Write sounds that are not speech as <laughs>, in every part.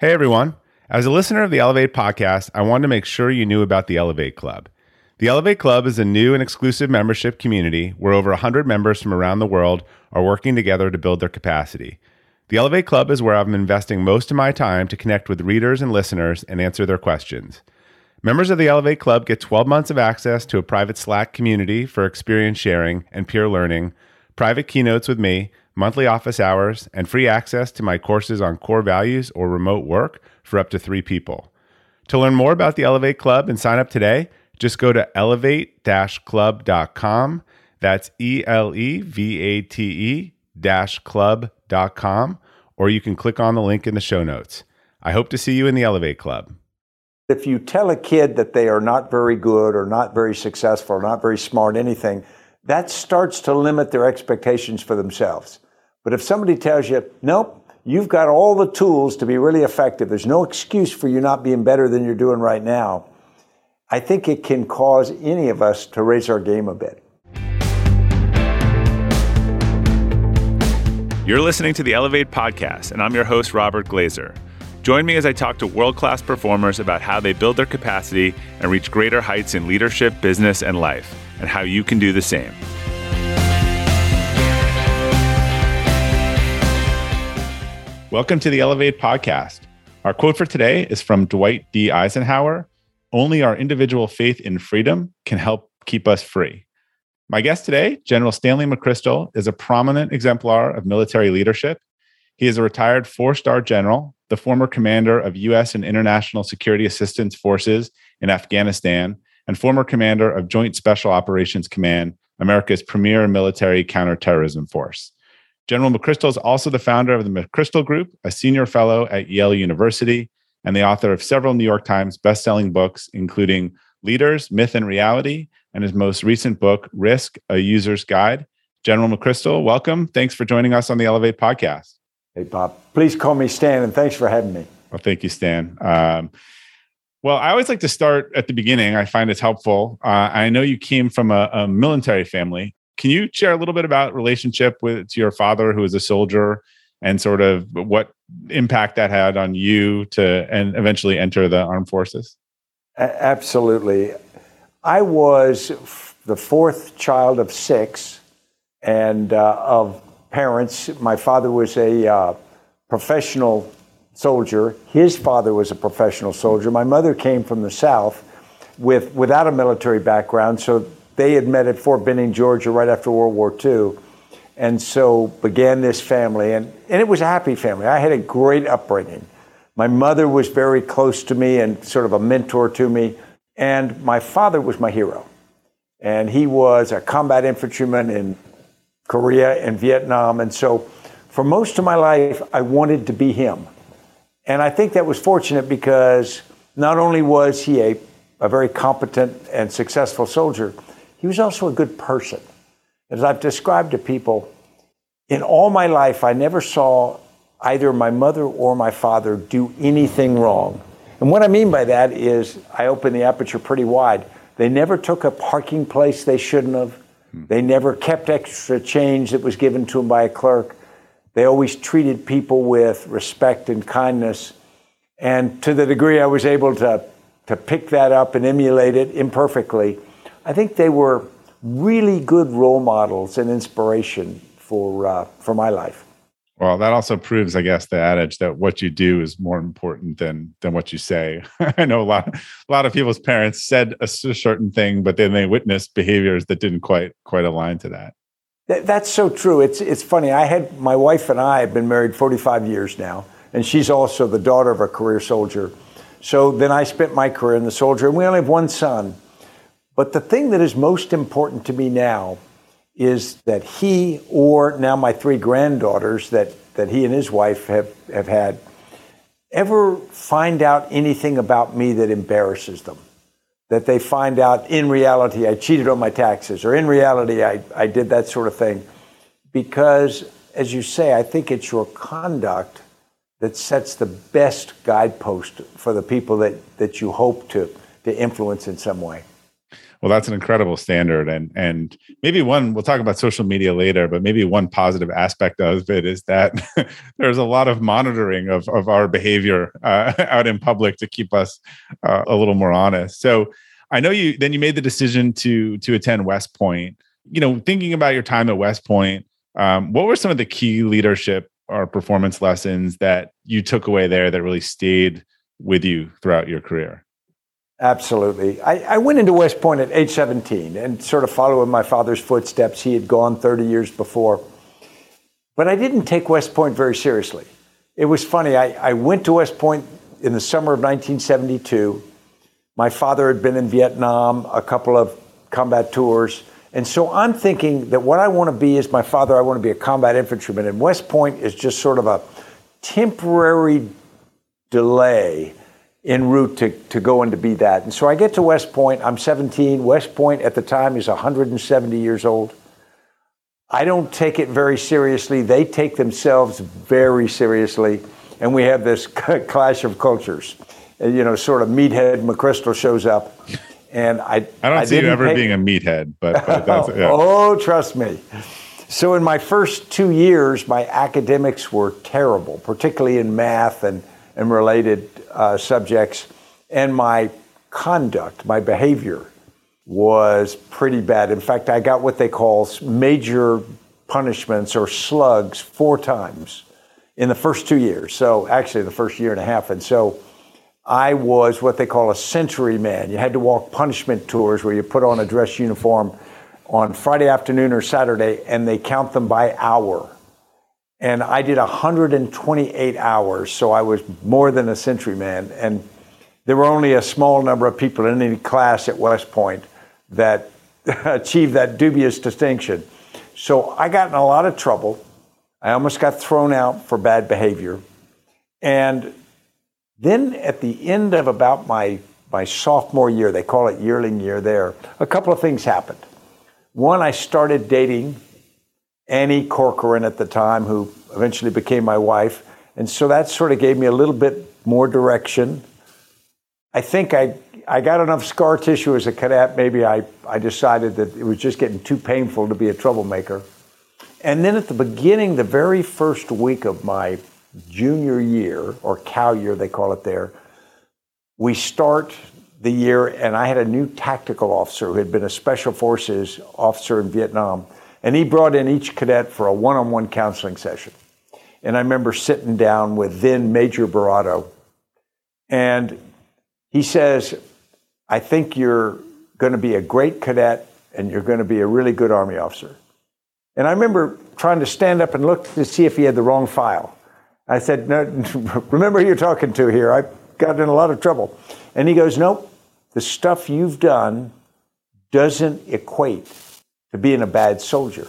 Hey everyone. As a listener of the Elevate podcast, I wanted to make sure you knew about the Elevate Club. The Elevate Club is a new and exclusive membership community where over 100 members from around the world are working together to build their capacity. The Elevate Club is where I'm investing most of my time to connect with readers and listeners and answer their questions. Members of the Elevate Club get 12 months of access to a private Slack community for experience sharing and peer learning, private keynotes with me, monthly office hours, and free access to my courses on core values or remote work for up to three people. To learn more about the Elevate Club and sign up today, just go to elevate club.com. That's E L E V A T E club.com, or you can click on the link in the show notes. I hope to see you in the Elevate Club. If you tell a kid that they are not very good or not very successful or not very smart, anything, that starts to limit their expectations for themselves. But if somebody tells you, nope, you've got all the tools to be really effective, there's no excuse for you not being better than you're doing right now, I think it can cause any of us to raise our game a bit. You're listening to the Elevate podcast, and I'm your host, Robert Glazer. Join me as I talk to world class performers about how they build their capacity and reach greater heights in leadership, business, and life, and how you can do the same. Welcome to the Elevate podcast. Our quote for today is from Dwight D. Eisenhower Only our individual faith in freedom can help keep us free. My guest today, General Stanley McChrystal, is a prominent exemplar of military leadership. He is a retired four star general, the former commander of U.S. and international security assistance forces in Afghanistan, and former commander of Joint Special Operations Command, America's premier military counterterrorism force. General McChrystal is also the founder of the McChrystal Group, a senior fellow at Yale University, and the author of several New York Times bestselling books, including Leaders, Myth and Reality, and his most recent book, Risk, A User's Guide. General McChrystal, welcome. Thanks for joining us on the Elevate podcast. Hey, Bob. Please call me Stan, and thanks for having me. Well, thank you, Stan. Um, well, I always like to start at the beginning. I find it's helpful. Uh, I know you came from a, a military family. Can you share a little bit about relationship with to your father, who was a soldier, and sort of what impact that had on you to and eventually enter the armed forces? Absolutely. I was the fourth child of six, and uh, of parents. My father was a uh, professional soldier. His father was a professional soldier. My mother came from the South with without a military background, so they had met at Fort Benning, Georgia, right after World War II. And so began this family, and, and it was a happy family. I had a great upbringing. My mother was very close to me and sort of a mentor to me, and my father was my hero. And he was a combat infantryman in Korea and Vietnam. And so for most of my life, I wanted to be him. And I think that was fortunate because not only was he a, a very competent and successful soldier, he was also a good person. As I've described to people, in all my life, I never saw either my mother or my father do anything wrong. And what I mean by that is I open the aperture pretty wide. They never took a parking place they shouldn't have. Hmm. They never kept extra change that was given to them by a clerk. They always treated people with respect and kindness. And to the degree I was able to, to pick that up and emulate it imperfectly, I think they were really good role models and inspiration for uh, for my life. Well, that also proves, I guess, the adage that what you do is more important than than what you say. <laughs> I know a lot a lot of people's parents said a certain thing, but then they witnessed behaviors that didn't quite quite align to that. That's so true. It's it's funny. I had my wife and I have been married 45 years now, and she's also the daughter of a career soldier. So then I spent my career in the soldier, and we only have one son. But the thing that is most important to me now is that he, or now my three granddaughters that, that he and his wife have, have had, ever find out anything about me that embarrasses them. That they find out in reality I cheated on my taxes, or in reality I, I did that sort of thing. Because, as you say, I think it's your conduct that sets the best guidepost for the people that, that you hope to, to influence in some way. Well, that's an incredible standard, and and maybe one we'll talk about social media later, but maybe one positive aspect of it is that <laughs> there's a lot of monitoring of of our behavior uh, <laughs> out in public to keep us uh, a little more honest. So I know you then you made the decision to to attend West Point. You know, thinking about your time at West Point, um, what were some of the key leadership or performance lessons that you took away there that really stayed with you throughout your career? Absolutely. I, I, went into West Point at age 17 and sort of following my father's footsteps. He had gone 30 years before. But I didn't take West Point very seriously. It was funny. I, I went to West Point in the summer of 1972. My father had been in Vietnam, a couple of combat tours. And so I'm thinking that what I want to be is my father, I want to be a combat infantryman. And West Point is just sort of a temporary delay en route to, to go and to be that. And so I get to West Point. I'm 17. West Point at the time is 170 years old. I don't take it very seriously. They take themselves very seriously. And we have this <laughs> clash of cultures. And, you know, sort of meathead McChrystal shows up. And I, I don't I see you ever being a meathead, but, but <laughs> that's, yeah. oh, trust me. So in my first two years, my academics were terrible, particularly in math and, and related uh, subjects. And my conduct, my behavior was pretty bad. In fact, I got what they call major punishments or slugs four times in the first two years. So actually, the first year and a half. And so I was what they call a century man. You had to walk punishment tours where you put on a dress uniform on Friday afternoon or Saturday, and they count them by hour. And I did 128 hours, so I was more than a century man. And there were only a small number of people in any class at West Point that <laughs> achieved that dubious distinction. So I got in a lot of trouble. I almost got thrown out for bad behavior. And then at the end of about my, my sophomore year, they call it yearling year there, a couple of things happened. One, I started dating Annie Corcoran at the time, who eventually became my wife. And so that sort of gave me a little bit more direction. I think I, I got enough scar tissue as a cadet. Maybe I, I decided that it was just getting too painful to be a troublemaker. And then at the beginning, the very first week of my junior year, or cow year, they call it there, we start the year, and I had a new tactical officer who had been a special forces officer in Vietnam, and he brought in each cadet for a one on one counseling session. And I remember sitting down with then Major Barato, and he says, I think you're going to be a great cadet and you're going to be a really good Army officer. And I remember trying to stand up and look to see if he had the wrong file. I said, no, <laughs> remember who you're talking to here. I got in a lot of trouble. And he goes, nope, the stuff you've done doesn't equate to being a bad soldier.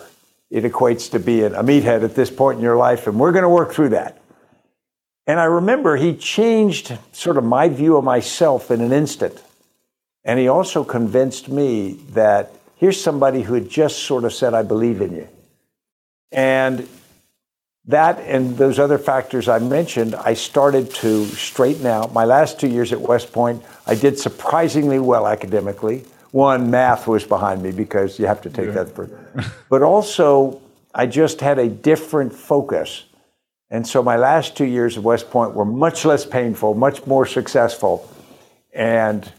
It equates to being a meathead at this point in your life, and we're going to work through that. And I remember he changed sort of my view of myself in an instant. And he also convinced me that here's somebody who had just sort of said, I believe in you. And that and those other factors I mentioned, I started to straighten out. My last two years at West Point, I did surprisingly well academically. One, math was behind me because you have to take yeah. that for. But also, I just had a different focus. And so my last two years at West Point were much less painful, much more successful. And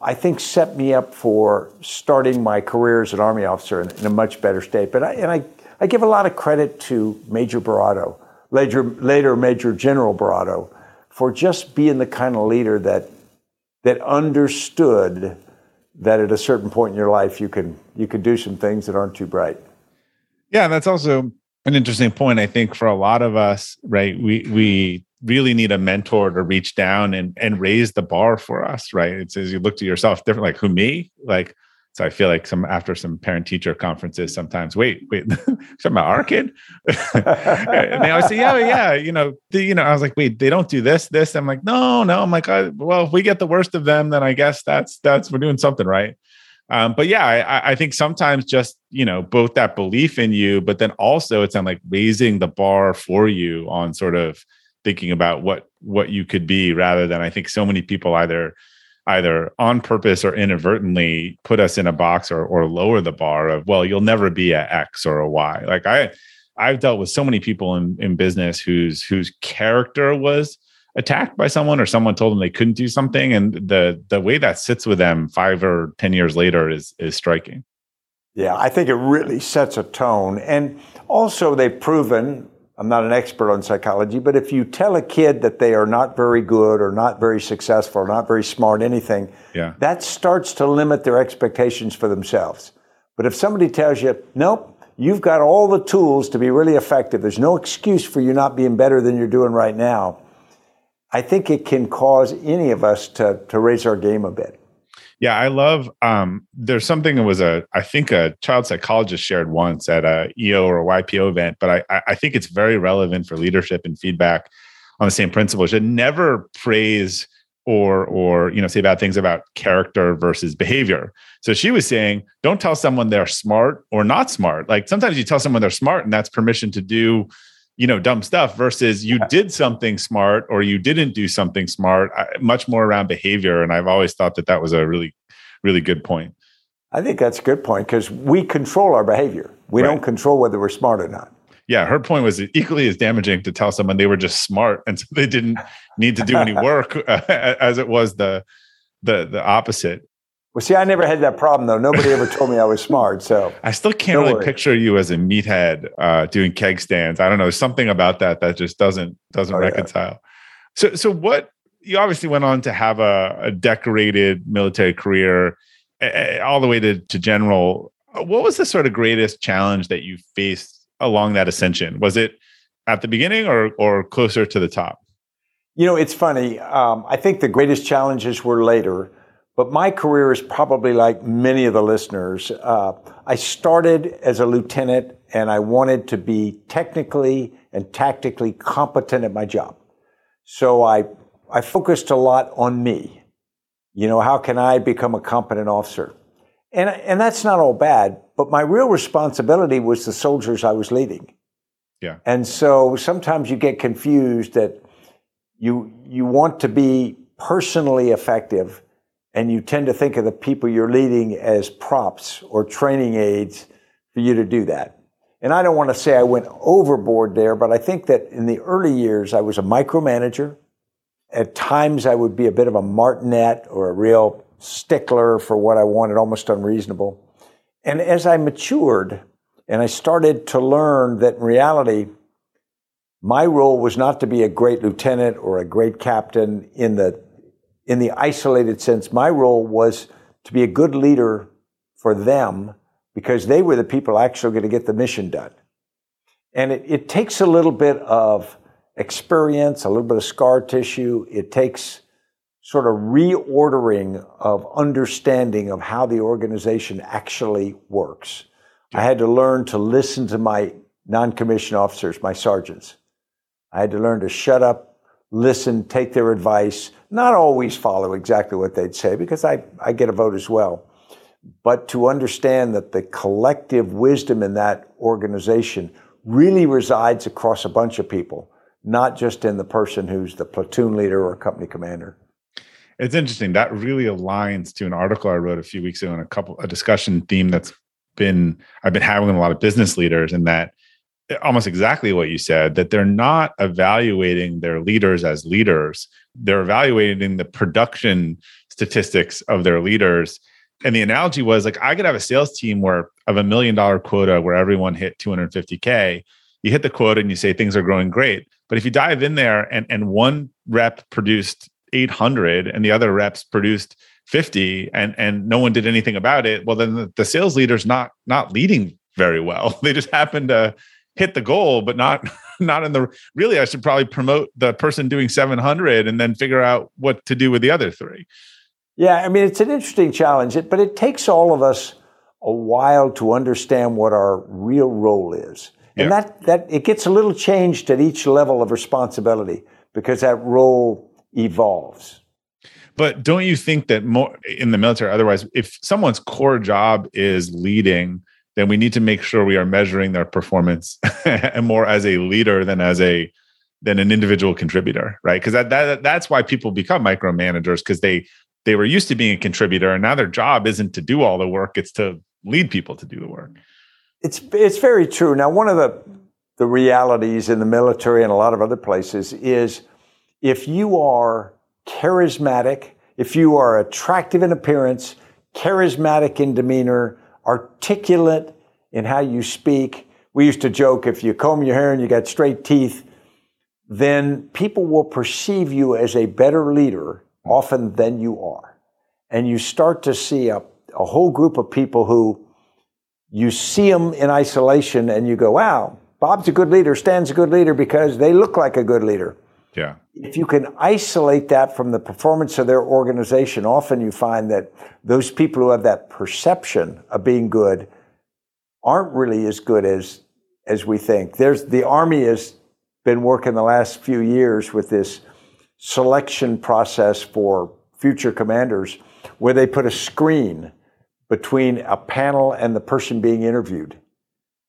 I think set me up for starting my career as an Army officer in, in a much better state. But I, and I I give a lot of credit to Major Barato, later, later Major General Barato, for just being the kind of leader that that understood that at a certain point in your life you can you can do some things that aren't too bright. Yeah, that's also an interesting point. I think for a lot of us, right, we we really need a mentor to reach down and and raise the bar for us, right? It's as you look to yourself different, like who me, like so I feel like some after some parent teacher conferences, sometimes wait, wait, <laughs> talking about our kid, <laughs> and they always say, yeah, yeah, you know, the, you know, I was like, wait, they don't do this, this. I'm like, no, no. I'm like, I, well, if we get the worst of them, then I guess that's that's we're doing something right. Um, but yeah, I, I think sometimes just you know both that belief in you, but then also it's on like raising the bar for you on sort of thinking about what what you could be rather than I think so many people either either on purpose or inadvertently put us in a box or, or lower the bar of well you'll never be a x or a y. Like i i've dealt with so many people in, in business whose whose character was attacked by someone or someone told them they couldn't do something. And the the way that sits with them five or ten years later is is striking. Yeah i think it really sets a tone. And also they've proven i'm not an expert on psychology but if you tell a kid that they are not very good or not very successful or not very smart anything yeah. that starts to limit their expectations for themselves. But if somebody tells you nope you've got all the tools to be really effective. There's no excuse for you not being better than you're doing right now I think it can cause any of us to to raise our game a bit. Yeah, I love. Um, there's something that was a I think a child psychologist shared once at a EO or a YPO event, but I I think it's very relevant for leadership and feedback on the same principle. You should never praise or or you know say bad things about character versus behavior. So she was saying, don't tell someone they're smart or not smart. Like sometimes you tell someone they're smart, and that's permission to do you know dumb stuff versus you did something smart or you didn't do something smart much more around behavior. And i've always thought that that was a really really good point. I think that's a good point because we control our behavior. We right. don't control whether we're smart or not. Yeah her point was equally as damaging to tell someone they were just smart and <laughs> so they didn't need to do any work <laughs> as it was the the the opposite well, see, I never had that problem though. Nobody ever told me I was smart. So I still can't really worry. picture you as a meathead uh, doing keg stands. I don't know something about that that just doesn't doesn't oh, reconcile. Yeah. So so what? You obviously went on to have a, a decorated military career, uh, all the way to, to general. What was the sort of greatest challenge that you faced along that ascension? Was it at the beginning or or closer to the top? You know, it's funny. Um, I think the greatest challenges were later but my career is probably like many of the listeners. Uh, I started as a lieutenant and I wanted to be technically and tactically competent at my job. So I, I focused a lot on me. You know, how can I become a competent officer? And, and that's not all bad, but my real responsibility was the soldiers I was leading. Yeah. And so sometimes you get confused that you, you want to be personally effective and you tend to think of the people you're leading as props or training aids for you to do that. And I don't want to say I went overboard there, but I think that in the early years, I was a micromanager. At times, I would be a bit of a martinet or a real stickler for what I wanted, almost unreasonable. And as I matured and I started to learn that in reality, my role was not to be a great lieutenant or a great captain in the in the isolated sense, my role was to be a good leader for them because they were the people actually going to get the mission done. And it, it takes a little bit of experience, a little bit of scar tissue. It takes sort of reordering of understanding of how the organization actually works. I had to learn to listen to my non commissioned officers, my sergeants. I had to learn to shut up listen, take their advice, not always follow exactly what they'd say because I, I get a vote as well. But to understand that the collective wisdom in that organization really resides across a bunch of people, not just in the person who's the platoon leader or company commander. It's interesting. That really aligns to an article I wrote a few weeks ago in a couple a discussion theme that's been I've been having with a lot of business leaders and that almost exactly what you said that they're not evaluating their leaders as leaders they're evaluating the production statistics of their leaders. And the analogy was like i could have a sales team where of a million dollar quota where everyone hit 250k you hit the quota and you say things are growing great. But if you dive in there and and one rep produced 800 and the other reps produced 50 and and no one did anything about it well then the, the sales leader's not not leading very well. <laughs> They just happen to hit the goal, but not <laughs> not in the really I should probably promote the person doing 700 and then figure out what to do with the other three. Yeah, I mean it's an interesting challenge, but it takes all of us a while to understand what our real role is. And yeah. that that it gets a little changed at each level of responsibility because that role evolves. But don't you think that more in the military otherwise if someone's core job is leading then we need to make sure we are measuring their performance and <laughs> more as a leader than as a than an individual contributor, right? Because that, that that's why people become micromanagers because they they were used to being a contributor and now their job isn't to do all the work it's to lead people to do the work it's it's very true now one of the the realities in the military and a lot of other places is if you are charismatic if you are attractive in appearance charismatic in demeanor articulate in how you speak we used to joke if you comb your hair and you got straight teeth then people will perceive you as a better leader often than you are. And you start to see a, a whole group of people who you see them in isolation and you go, wow, Bob's a good leader, Stan's a good leader because they look like a good leader. Yeah. If you can isolate that from the performance of their organization, often you find that those people who have that perception of being good aren't really as good as as we think. There's the army has been working the last few years with this selection process for future commanders where they put a screen between a panel and the person being interviewed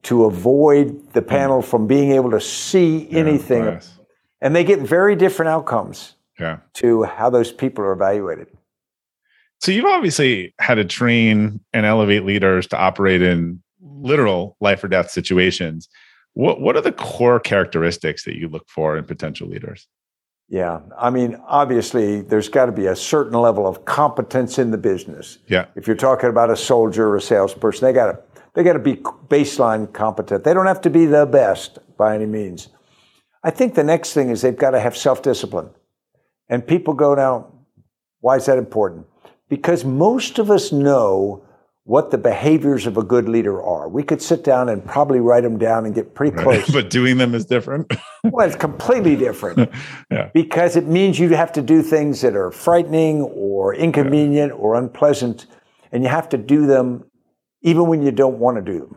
to avoid the hmm. panel from being able to see yeah, anything. Nice. And they get very different outcomes yeah. to how those people are evaluated. So you've obviously had to train and elevate leaders to operate in literal life or death situations. What what are the core characteristics that you look for in potential leaders? Yeah, I mean, obviously, there's got to be a certain level of competence in the business. Yeah. If you're talking about a soldier or a salesperson, they got to they got to be baseline competent. They don't have to be the best by any means. I think the next thing is they've got to have self discipline. And people go now, why is that important? Because most of us know what the behaviors of a good leader are. We could sit down and probably write them down and get pretty close. <laughs> But doing them is different. <laughs> well, it's completely different. <laughs> yeah. Because it means you have to do things that are frightening or inconvenient yeah. or unpleasant, and you have to do them even when you don't want to do them.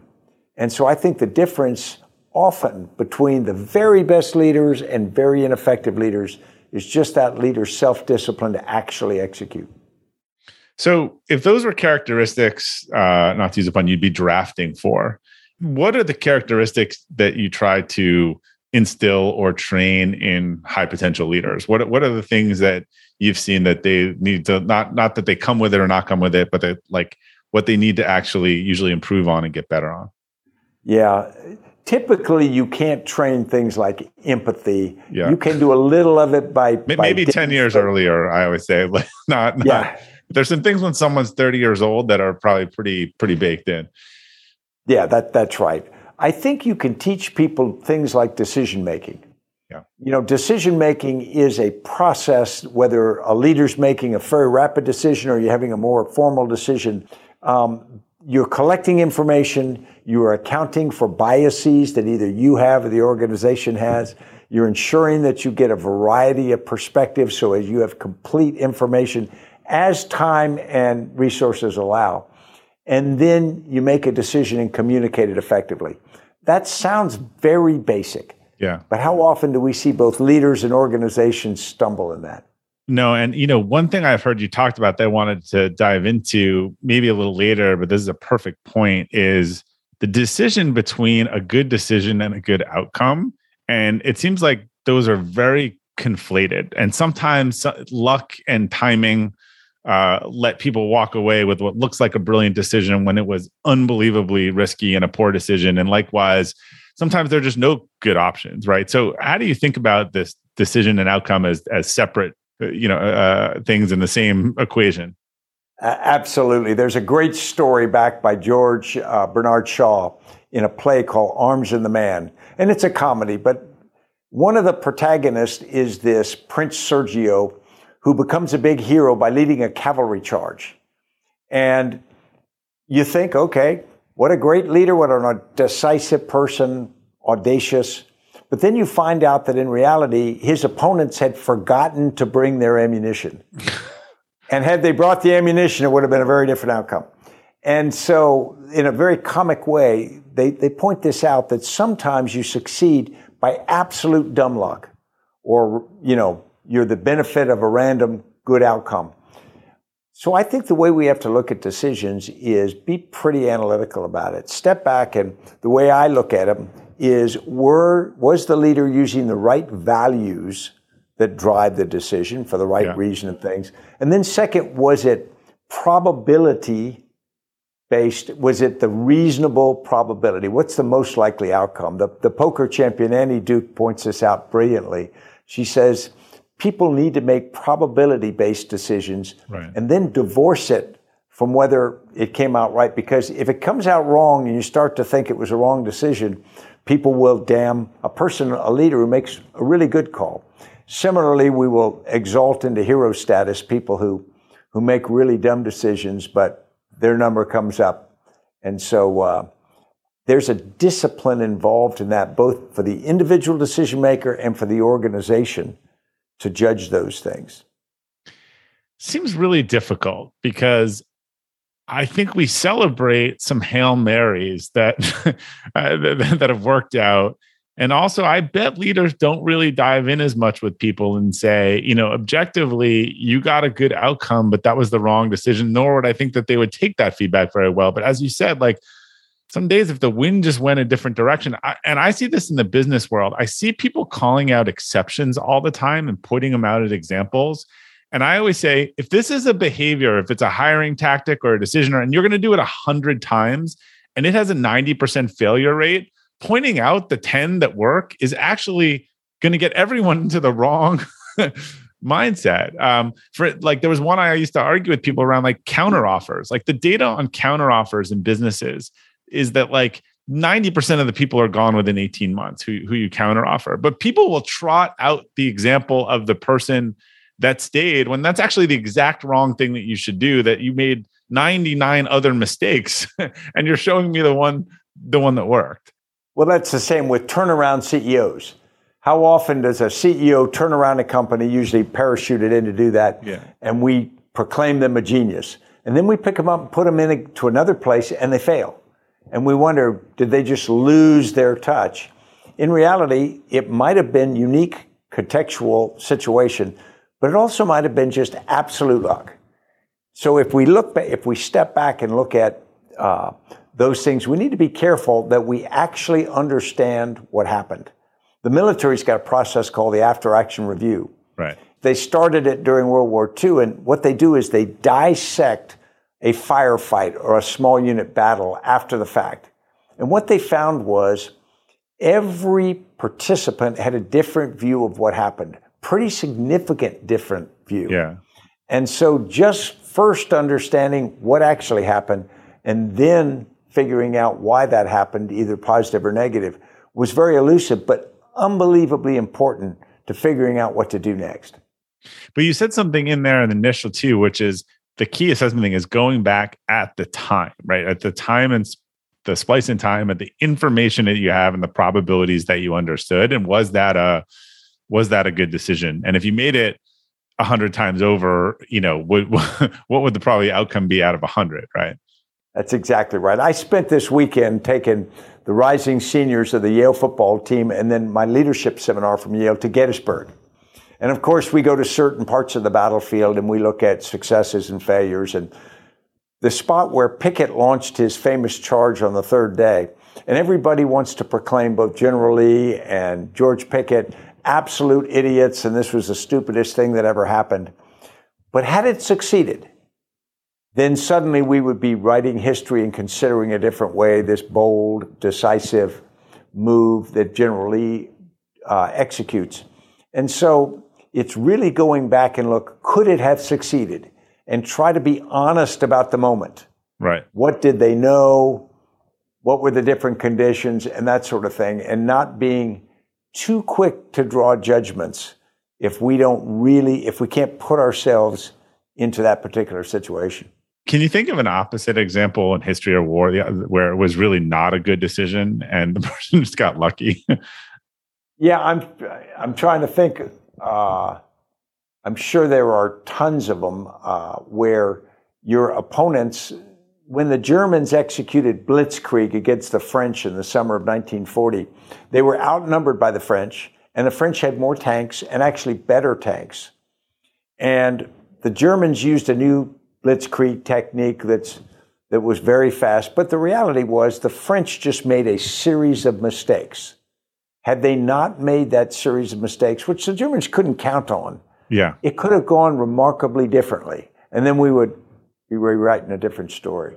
And so I think the difference often between the very best leaders and very ineffective leaders is just that leader's self discipline to actually execute. So, if those were characteristics, uh, not to use a pun, you'd be drafting for, what are the characteristics that you try to instill or train in high potential leaders? What What are the things that you've seen that they need to not not that they come with it or not come with it, but that like what they need to actually usually improve on and get better on? Yeah, typically you can't train things like empathy. Yeah. You can do a little of it by maybe by 10 years earlier, I always say, <laughs> like not, not yeah there's some things when someone's 30 years old that are probably pretty pretty baked in. Yeah, that that's right. I think you can teach people things like decision making. Yeah. You know, decision making is a process, whether a leader's making a very rapid decision or you're having a more formal decision. Um, you're collecting information, you are accounting for biases that either you have or the organization has. You're ensuring that you get a variety of perspectives so as you have complete information as time and resources allow. And then you make a decision and communicate it effectively. That sounds very basic. Yeah. But how often do we see both leaders and organizations stumble in that? No, and you know, one thing I've heard you talked about that I wanted to dive into maybe a little later, but this is a perfect point is the decision between a good decision and a good outcome. And it seems like those are very conflated. And sometimes luck and timing uh, let people walk away with what looks like a brilliant decision when it was unbelievably risky and a poor decision. And likewise, sometimes there are just no good options, right? So, how do you think about this decision and outcome as as separate, uh, you know, uh, things in the same equation? absolutely. There's a great story back by George uh, Bernard Shaw in a play called Arms and the Man, and it's a comedy. But one of the protagonists is this Prince Sergio who becomes a big hero by leading a cavalry charge. And you think, okay, what a great leader, what a decisive person, audacious. But then you find out that in reality, his opponents had forgotten to bring their ammunition. <laughs> and had they brought the ammunition, it would have been a very different outcome. And so, in a very comic way, they, they point this out that sometimes you succeed by absolute dumb luck or, you know, you're the benefit of a random good outcome. So I think the way we have to look at decisions is be pretty analytical about it. Step back and the way I look at them is were was the leader using the right values that drive the decision for the right yeah. reason and things? And then, second, was it probability based? Was it the reasonable probability? What's the most likely outcome? The, the poker champion Annie Duke points this out brilliantly. She says people need to make probability based decisions right. and then divorce it from whether it came out right. Because if it comes out wrong and you start to think it was a wrong decision, people will damn a person, a leader who makes a really good call. Similarly, we will exalt into hero status people who, who make really dumb decisions, but their number comes up. And so uh, there's a discipline involved in that, both for the individual decision maker and for the organization to judge those things. Seems really difficult because I think we celebrate some Hail Marys that, <laughs> uh, that have worked out. And also, I bet leaders don't really dive in as much with people and say, you know, objectively, you got a good outcome, but that was the wrong decision. Nor would I think that they would take that feedback very well. But as you said, like some days, if the wind just went a different direction, I, and I see this in the business world, I see people calling out exceptions all the time and putting them out as examples. And I always say, if this is a behavior, if it's a hiring tactic or a decision, and you're going to do it a hundred times, and it has a 90% failure rate, pointing out the 10 that work is actually going to get everyone into the wrong <laughs> mindset. Um, for like, there was one I used to argue with people around like counter offers. Like the data on counter offers in businesses is that like 90% of the people are gone within 18 months who, who you counter offer. But people will trot out the example of the person that stayed when that's actually the exact wrong thing that you should do that you made 99 other mistakes <laughs> and you're showing me the one the one that worked. Well that's the same with turnaround ceos how often does a ceo turn around a company usually parachuted in to do that? Yeah. and we proclaim them a genius. And then we pick them up and put them into another place and they fail. And we wonder did they just lose their touch? In reality it might have been unique contextual situation but it also might have been just absolute luck. So if we look, if we step back and look at uh, those things, we need to be careful that we actually understand what happened. The military's got a process called the after action review. Right. They started it during World War II, and what they do is they dissect a firefight or a small unit battle after the fact. And what they found was every participant had a different view of what happened pretty significant different view. Yeah. And so just first understanding what actually happened and then figuring out why that happened, either positive or negative, was very elusive, but unbelievably important to figuring out what to do next. But you said something in there in the initial too, which is the key assessment thing is going back at the time, right? At the time and the splice in time and the information that you have and the probabilities that you understood. And was that a was that a good decision? And if you made it a hundred times over, you know, what, <laughs> what would the probably outcome be out of a hundred, right? That's exactly right. I spent this weekend taking the rising seniors of the Yale football team and then my leadership seminar from Yale to Gettysburg. And of course, we go to certain parts of the battlefield and we look at successes and failures. And the spot where Pickett launched his famous charge on the third day, and everybody wants to proclaim both General Lee and George Pickett absolute idiots and this was the stupidest thing that ever happened. But had it succeeded, then suddenly we would be writing history and considering a different way this bold, decisive move that General Lee uh, executes. And so it's really going back and look, could it have succeeded? And try to be honest about the moment. Right. What did they know? What were the different conditions and that sort of thing? And not being too quick to draw judgments if we don't really, if we can't put ourselves into that particular situation. Can you think of an opposite example in history or war where it was really not a good decision and the <laughs> person just got lucky? yeah, I'm. I'm trying to think. Uh, I'm sure there are tons of them uh, where your opponents when the Germans executed Blitzkrieg against the French in the summer of 1940, they were outnumbered by the French, and the French had more tanks and actually better tanks. And the Germans used a new Blitzkrieg technique that's that was very fast, but the reality was the French just made a series of mistakes. had they not made that series of mistakes, which the Germans couldn't count on, yeah, it could have gone remarkably differently, and then we would be rewriting a different story.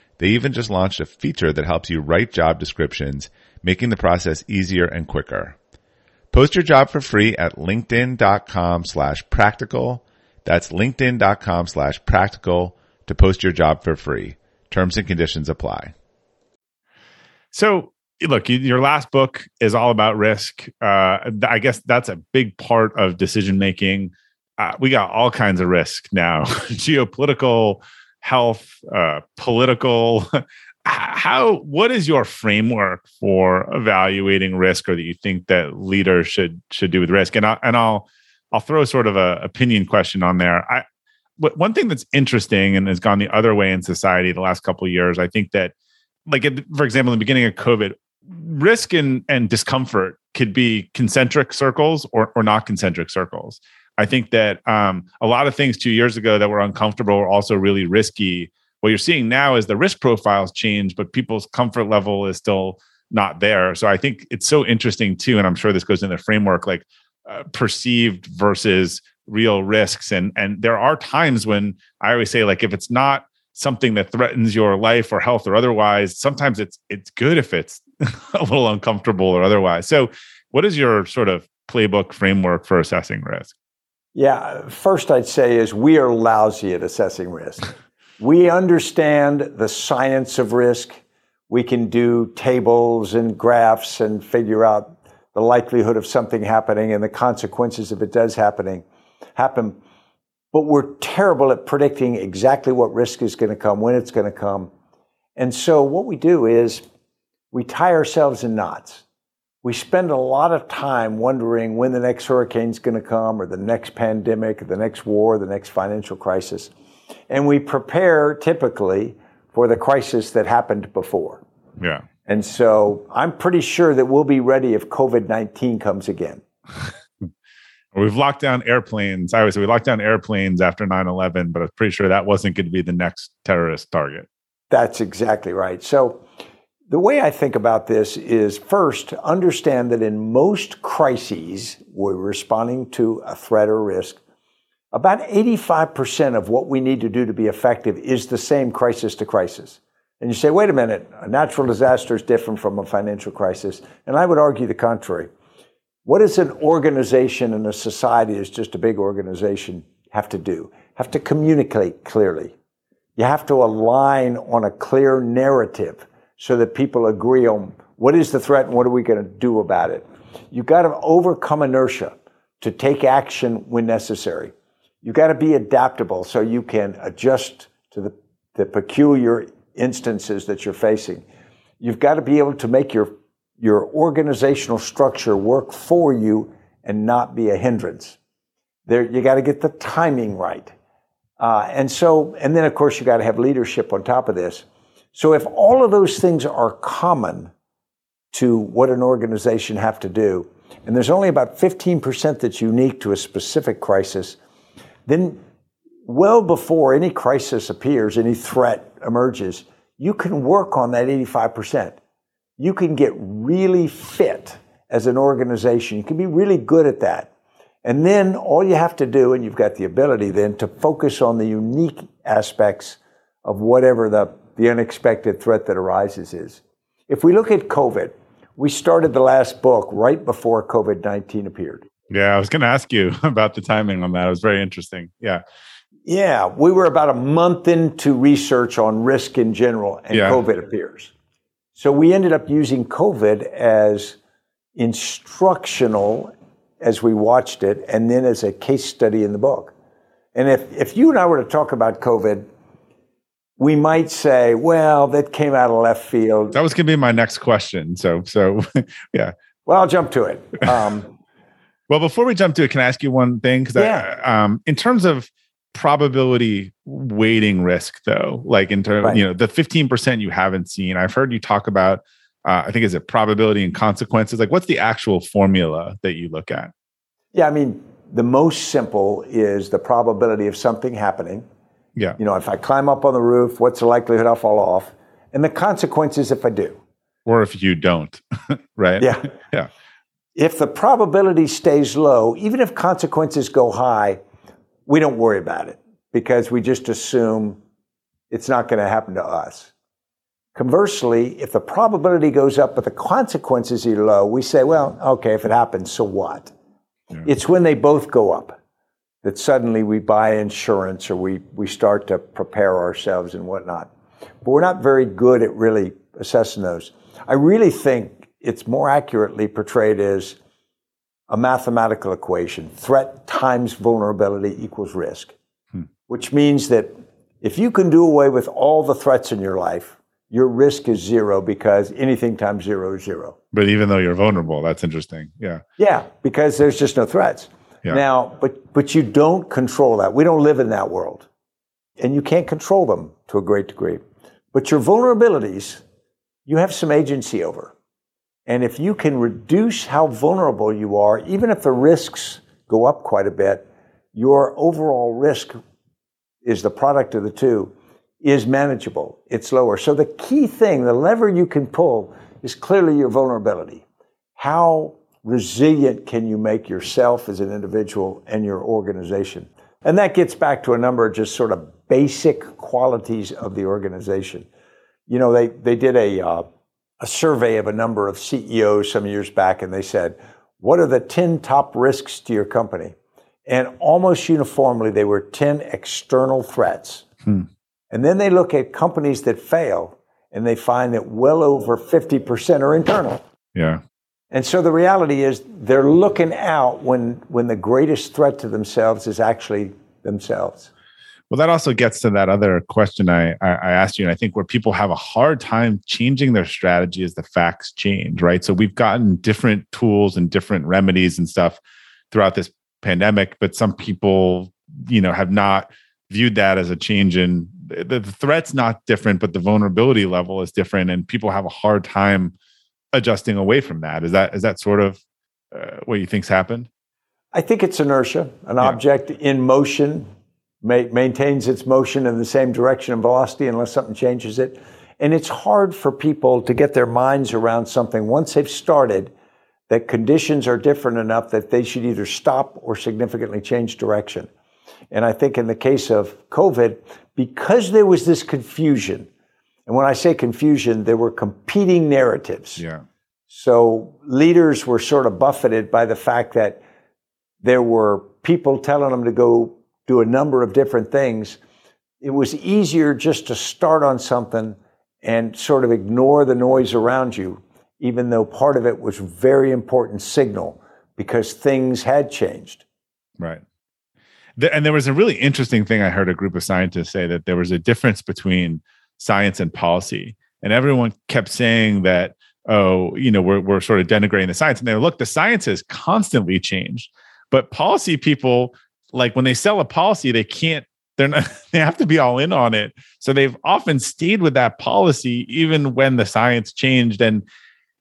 They even just launched a feature that helps you write job descriptions, making the process easier and quicker. Post your job for free at linkedin.com slash practical. That's linkedin.com slash practical to post your job for free. Terms and conditions apply. So, look, your last book is all about risk. Uh, I guess that's a big part of decision making. Uh, we got all kinds of risk now <laughs> geopolitical, health, uh, political. <laughs> How, what is your framework for evaluating risk or that you think that leaders should should do with risk? And I, and I'll I'll throw sort of a opinion question on there. I one thing that's interesting and has gone the other way in society the last couple of years, I think that, like for example, in the beginning of COVID, risk and, and discomfort could be concentric circles or, or not concentric circles. I think that um, a lot of things two years ago that were uncomfortable were also really risky. What you're seeing now is the risk profiles change, but people's comfort level is still not there. So I think it's so interesting too, and I'm sure this goes in the framework like uh, perceived versus real risks and and there are times when i always say like if it's not something that threatens your life or health or otherwise sometimes it's it's good if it's <laughs> a little uncomfortable or otherwise so what is your sort of playbook framework for assessing risk yeah first i'd say is we are lousy at assessing risk <laughs> we understand the science of risk we can do tables and graphs and figure out the likelihood of something happening and the consequences if it does happening happen. But we're terrible at predicting exactly what risk is going to come, when it's going to come. And so what we do is we tie ourselves in knots. We spend a lot of time wondering when the next hurricane is going to come or the next pandemic, or the next war, the next financial crisis. And we prepare typically for the crisis that happened before. Yeah. And so I'm pretty sure that we'll be ready if COVID 19 comes again. <laughs> We've locked down airplanes. I always say we locked down airplanes after 9 11, but I'm pretty sure that wasn't going to be the next terrorist target. That's exactly right. So, the way I think about this is first, understand that in most crises, we're responding to a threat or risk. About 85% of what we need to do to be effective is the same crisis to crisis. And you say, wait a minute, a natural disaster is different from a financial crisis. And I would argue the contrary. What does an organization and a society is just a big organization have to do? Have to communicate clearly. You have to align on a clear narrative so that people agree on what is the threat and what are we going to do about it. You've got to overcome inertia to take action when necessary. You've got to be adaptable so you can adjust to the the peculiar instances that you're facing. You've got to be able to make your, your organizational structure work for you and not be a hindrance. There, you got to get the timing right. Uh, and so, and then of course, you got to have leadership on top of this. So if all of those things are common to what an organization have to do, and there's only about 15% that's unique to a specific crisis, then well before any crisis appears, any threat emerges, you can work on that 85%. You can get really fit as an organization. You can be really good at that. And then all you have to do, and you've got the ability then to focus on the unique aspects of whatever the, the unexpected threat that arises is. If we look at COVID, we started the last book right before COVID 19 appeared. Yeah, I was going to ask you <laughs> about the timing on that. It was very interesting. Yeah. Yeah, we were about a month into research on risk in general, and yeah. COVID appears. So we ended up using COVID as instructional as we watched it, and then as a case study in the book. And if, if you and I were to talk about COVID, we might say, well, that came out of left field. That was going to be my next question. So, so <laughs> yeah. Well, I'll jump to it. <laughs> Um, well, before we jump to it, can I ask you one thing? Because yeah. um, in terms of probability weighting risk, though, like in terms, right. you know, the fifteen percent you haven't seen, I've heard you talk about. Uh, I think is it probability and consequences. Like, what's the actual formula that you look at? Yeah, I mean, the most simple is the probability of something happening yeah. You know, if I climb up on the roof, what's the likelihood I'll fall off? And the consequences if I do. Or if you don't, <laughs> right? Yeah. <laughs> yeah. If the probability stays low, even if consequences go high, we don't worry about it because we just assume it's not going to happen to us. Conversely, if the probability goes up but the consequences are low, we say, well, okay, if it happens, so what? Yeah. It's when they both go up that suddenly we buy insurance or we, we start to prepare ourselves and whatnot. But we're not very good at really assessing those. I really think it's more accurately portrayed as a mathematical equation threat times vulnerability equals risk, hmm. which means that if you can do away with all the threats in your life, your risk is zero because anything times zero is zero. But even though you're vulnerable, that's interesting. Yeah. Yeah, because there's just no threats. Yeah. Now, but but you don't control that. We don't live in that world. And you can't control them to a great degree. But your vulnerabilities, you have some agency over. And if you can reduce how vulnerable you are, even if the risks go up quite a bit, your overall risk is the product of the two, is manageable. It's lower. So the key thing, the lever you can pull, is clearly your vulnerability. How resilient can you make yourself as an individual and your organization? And that gets back to a number of just sort of basic qualities of the organization. You know, they, they did a, uh, a survey of a number of CEOs some years back, and they said, What are the 10 top risks to your company? And almost uniformly, they were 10 external threats. Hmm. And then they look at companies that fail, and they find that well over 50% are internal. Yeah. And so the reality is they're looking out when, when the greatest threat to themselves is actually themselves. Well, that also gets to that other question I, I, asked you. And I think where people have a hard time changing their strategy as the facts change, right? So we've gotten different tools and different remedies and stuff throughout this pandemic, but some people, you know, have not viewed that as a change in the, the threat's not different, but the vulnerability level is different. And people have a hard time adjusting away from that. Is that is that sort of uh, what you think's happened? I think it's inertia. An yeah. object in motion ma- maintains its motion in the same direction and velocity unless something changes it. And it's hard for people to get their minds around something once they've started that conditions are different enough that they should either stop or significantly change direction. And I think in the case of COVID, because there was this confusion and when I say confusion, there were competing narratives. Yeah. So leaders were sort of buffeted by the fact that there were people telling them to go do a number of different things. It was easier just to start on something and sort of ignore the noise around you, even though part of it was very important signal because things had changed. Right. and there was a really interesting thing I heard a group of scientists say that there was a difference between science and policy. And everyone kept saying that, oh, you know, we're, we're sort of denigrating the science. And they look, the science has constantly changed. But policy people, like when they sell a policy, they can't, they're not, <laughs> they have to be all in on it. So they've often stayed with that policy, even when the science changed. And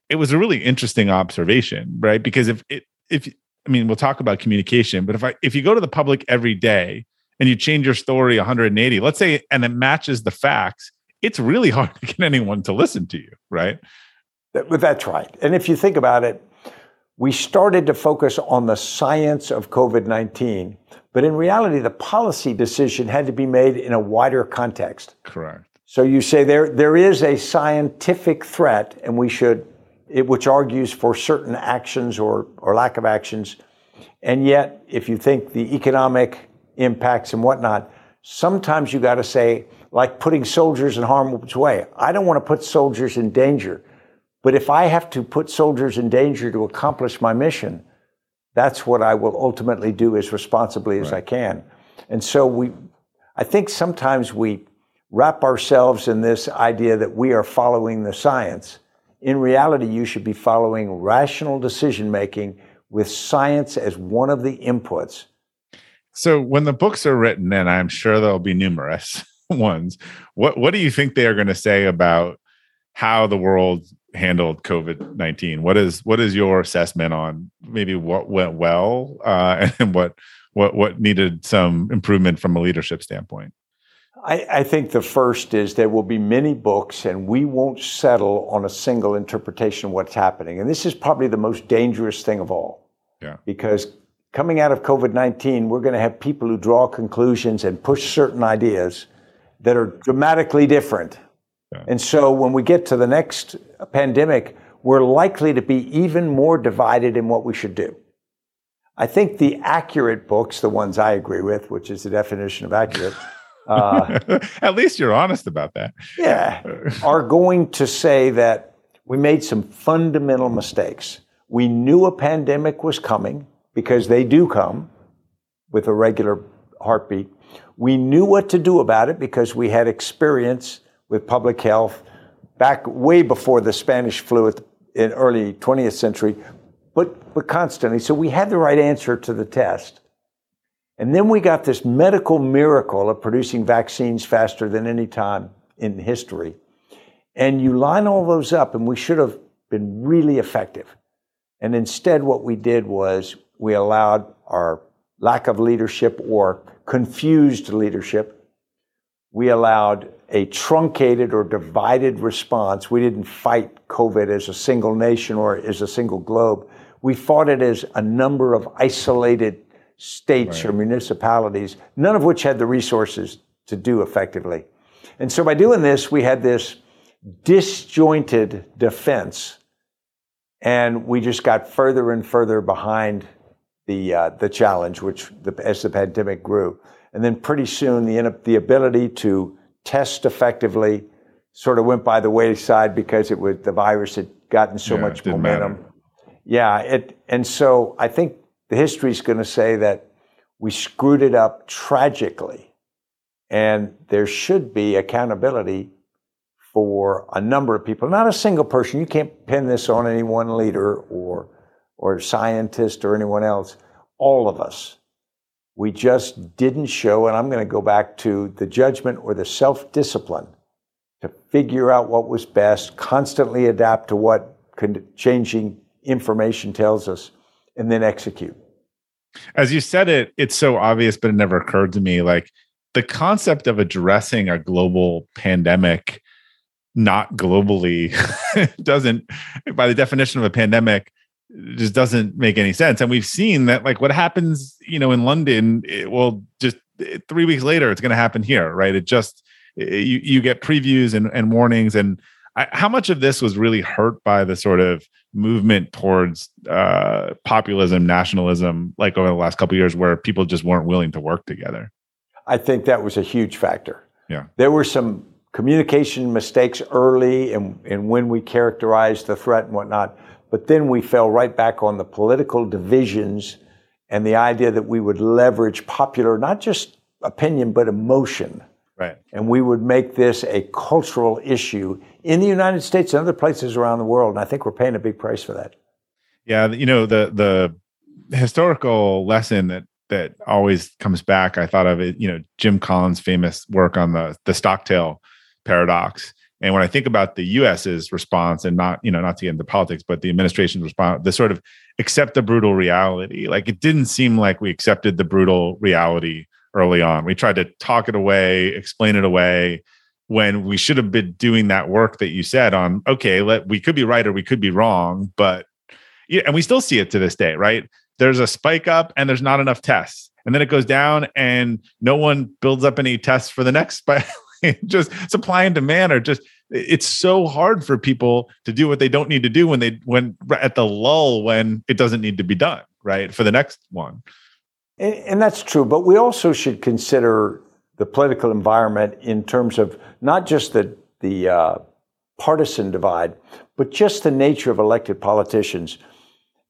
it was a really interesting observation, right? Because if it, if I mean, we'll talk about communication, but if I if you go to the public every day and you change your story 180, let's say, and it matches the facts, it's really hard to get anyone to listen to you, right? But that's right. And if you think about it, we started to focus on the science of COVID 19, but in reality, the policy decision had to be made in a wider context. Correct. So you say there, there is a scientific threat, and we should it, which argues for certain actions or, or lack of actions. And yet, if you think the economic impacts and whatnot, sometimes you got to say, like putting soldiers in harm's way. I don't want to put soldiers in danger. But if I have to put soldiers in danger to accomplish my mission, that's what I will ultimately do as responsibly as right. I can. And so we, I think sometimes we wrap ourselves in this idea that we are following the science in reality, you should be following rational decision making with science as one of the inputs. So, when the books are written, and I'm sure there'll be numerous ones, what what do you think they are going to say about how the world handled COVID nineteen? What is what is your assessment on maybe what went well uh, <laughs> and what what what needed some improvement from a leadership standpoint? I, I, think the first is there will be many books, and we won't settle on a single interpretation of what's happening. And this is probably the most dangerous thing of all. Yeah. Because coming out of COVID 19, we're going to have people who draw conclusions and push certain ideas that are dramatically different. Yeah. And so when we get to the next pandemic, we're likely to be even more divided in what we should do. I think the accurate books, the ones I agree with, which is the definition of accurate, <laughs> uh, At least you're honest about that. Yeah, are going to say that we made some fundamental mistakes. We knew a pandemic was coming because they do come with a regular heartbeat. We knew what to do about it because we had experience with public health back way before the Spanish flu in early 20th century, but, but constantly. So we had the right answer to the test. And then we got this medical miracle of producing vaccines faster than any time in history. And you line all those up, and we should have been really effective. And instead, what we did was we allowed our lack of leadership or confused leadership. We allowed a truncated or divided response. We didn't fight COVID as a single nation or as a single globe. We fought it as a number of isolated states right. or municipalities, none of which had the resources to do effectively. And so by doing this, we had this disjointed defense, and we just got further and further behind the uh, the challenge, which the, as the pandemic grew, and then pretty soon the the ability to test effectively sort of went by the wayside because it was the virus had gotten so yeah, much momentum. Matter. Yeah, it and so I think the history is going to say that we screwed it up tragically. And there should be accountability for a number of people, not a single person. You can't pin this on any one leader or, or scientist or anyone else. All of us. We just didn't show, and I'm going to go back to the judgment or the self discipline to figure out what was best, constantly adapt to what changing information tells us, and then execute. As you said it, it's so obvious, but it never occurred to me. Like the concept of addressing a global pandemic, not globally, <laughs> doesn't, by the definition of a pandemic, just doesn't make any sense. And we've seen that, like, what happens, you know, in London, it will just eh, three weeks later, it's going to happen here, right? It just, eh, eh, you, you get previews and, and warnings and I, how much of this was really hurt by the sort of movement towards uh, populism, nationalism, like over the last couple years, where people just weren't willing to work together? I think that was a huge factor. Yeah, there were some communication mistakes early, and and when we characterized the threat and whatnot, but then we fell right back on the political divisions and the idea that we would leverage popular, not just opinion, but emotion. Right. And we would make this a cultural issue in the United States and other places around the world. And I think we're paying a big price for that. Yeah, you know the the historical lesson that that always comes back. I thought of it. You know, Jim Collins' famous work on the the Stockdale paradox. And when I think about the U.S.'s response, and not you know not to get into politics, but the administration's response, the sort of accept the brutal reality. Like it didn't seem like we accepted the brutal reality early on. We tried to talk it away, explain it away, when we should have been doing that work that you said on. Okay, let we could be right or we could be wrong, but yeah, and we still see it to this day, right? There's a spike up, and there's not enough tests, and then it goes down, and no one builds up any tests for the next <laughs> spike. <laughs> just supply and demand are just it's so hard for people to do what they don't need to do when they when at the lull when it doesn't need to be done right for the next one. And, and that's true but we also should consider the political environment in terms of not just the the uh, partisan divide but just the nature of elected politicians.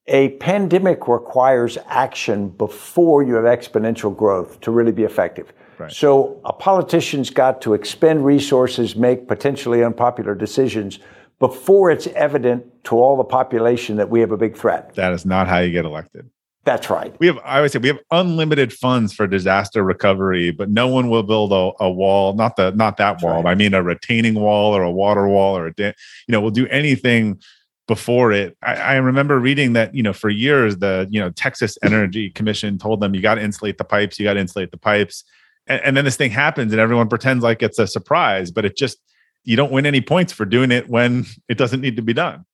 A pandemic requires action before you have exponential growth to really be effective Right. So a politician's got to expend resources, make potentially unpopular decisions before it's evident to all the population that we have a big threat. That is not how you get elected. That's right. We have, I always say, we have unlimited funds for disaster recovery, but no one will build a, a wall. Not the, not that That's wall. Right. I mean, a retaining wall or a water wall or a, you know, we'll do anything before it. I, I, remember reading that, you know, for years, the, you know, Texas Energy Commission told them, you got to insulate the pipes, you got to insulate the pipes and, and then this thing happens and everyone pretends like it's a surprise but it just you don't win any points for doing it when it doesn't need to be done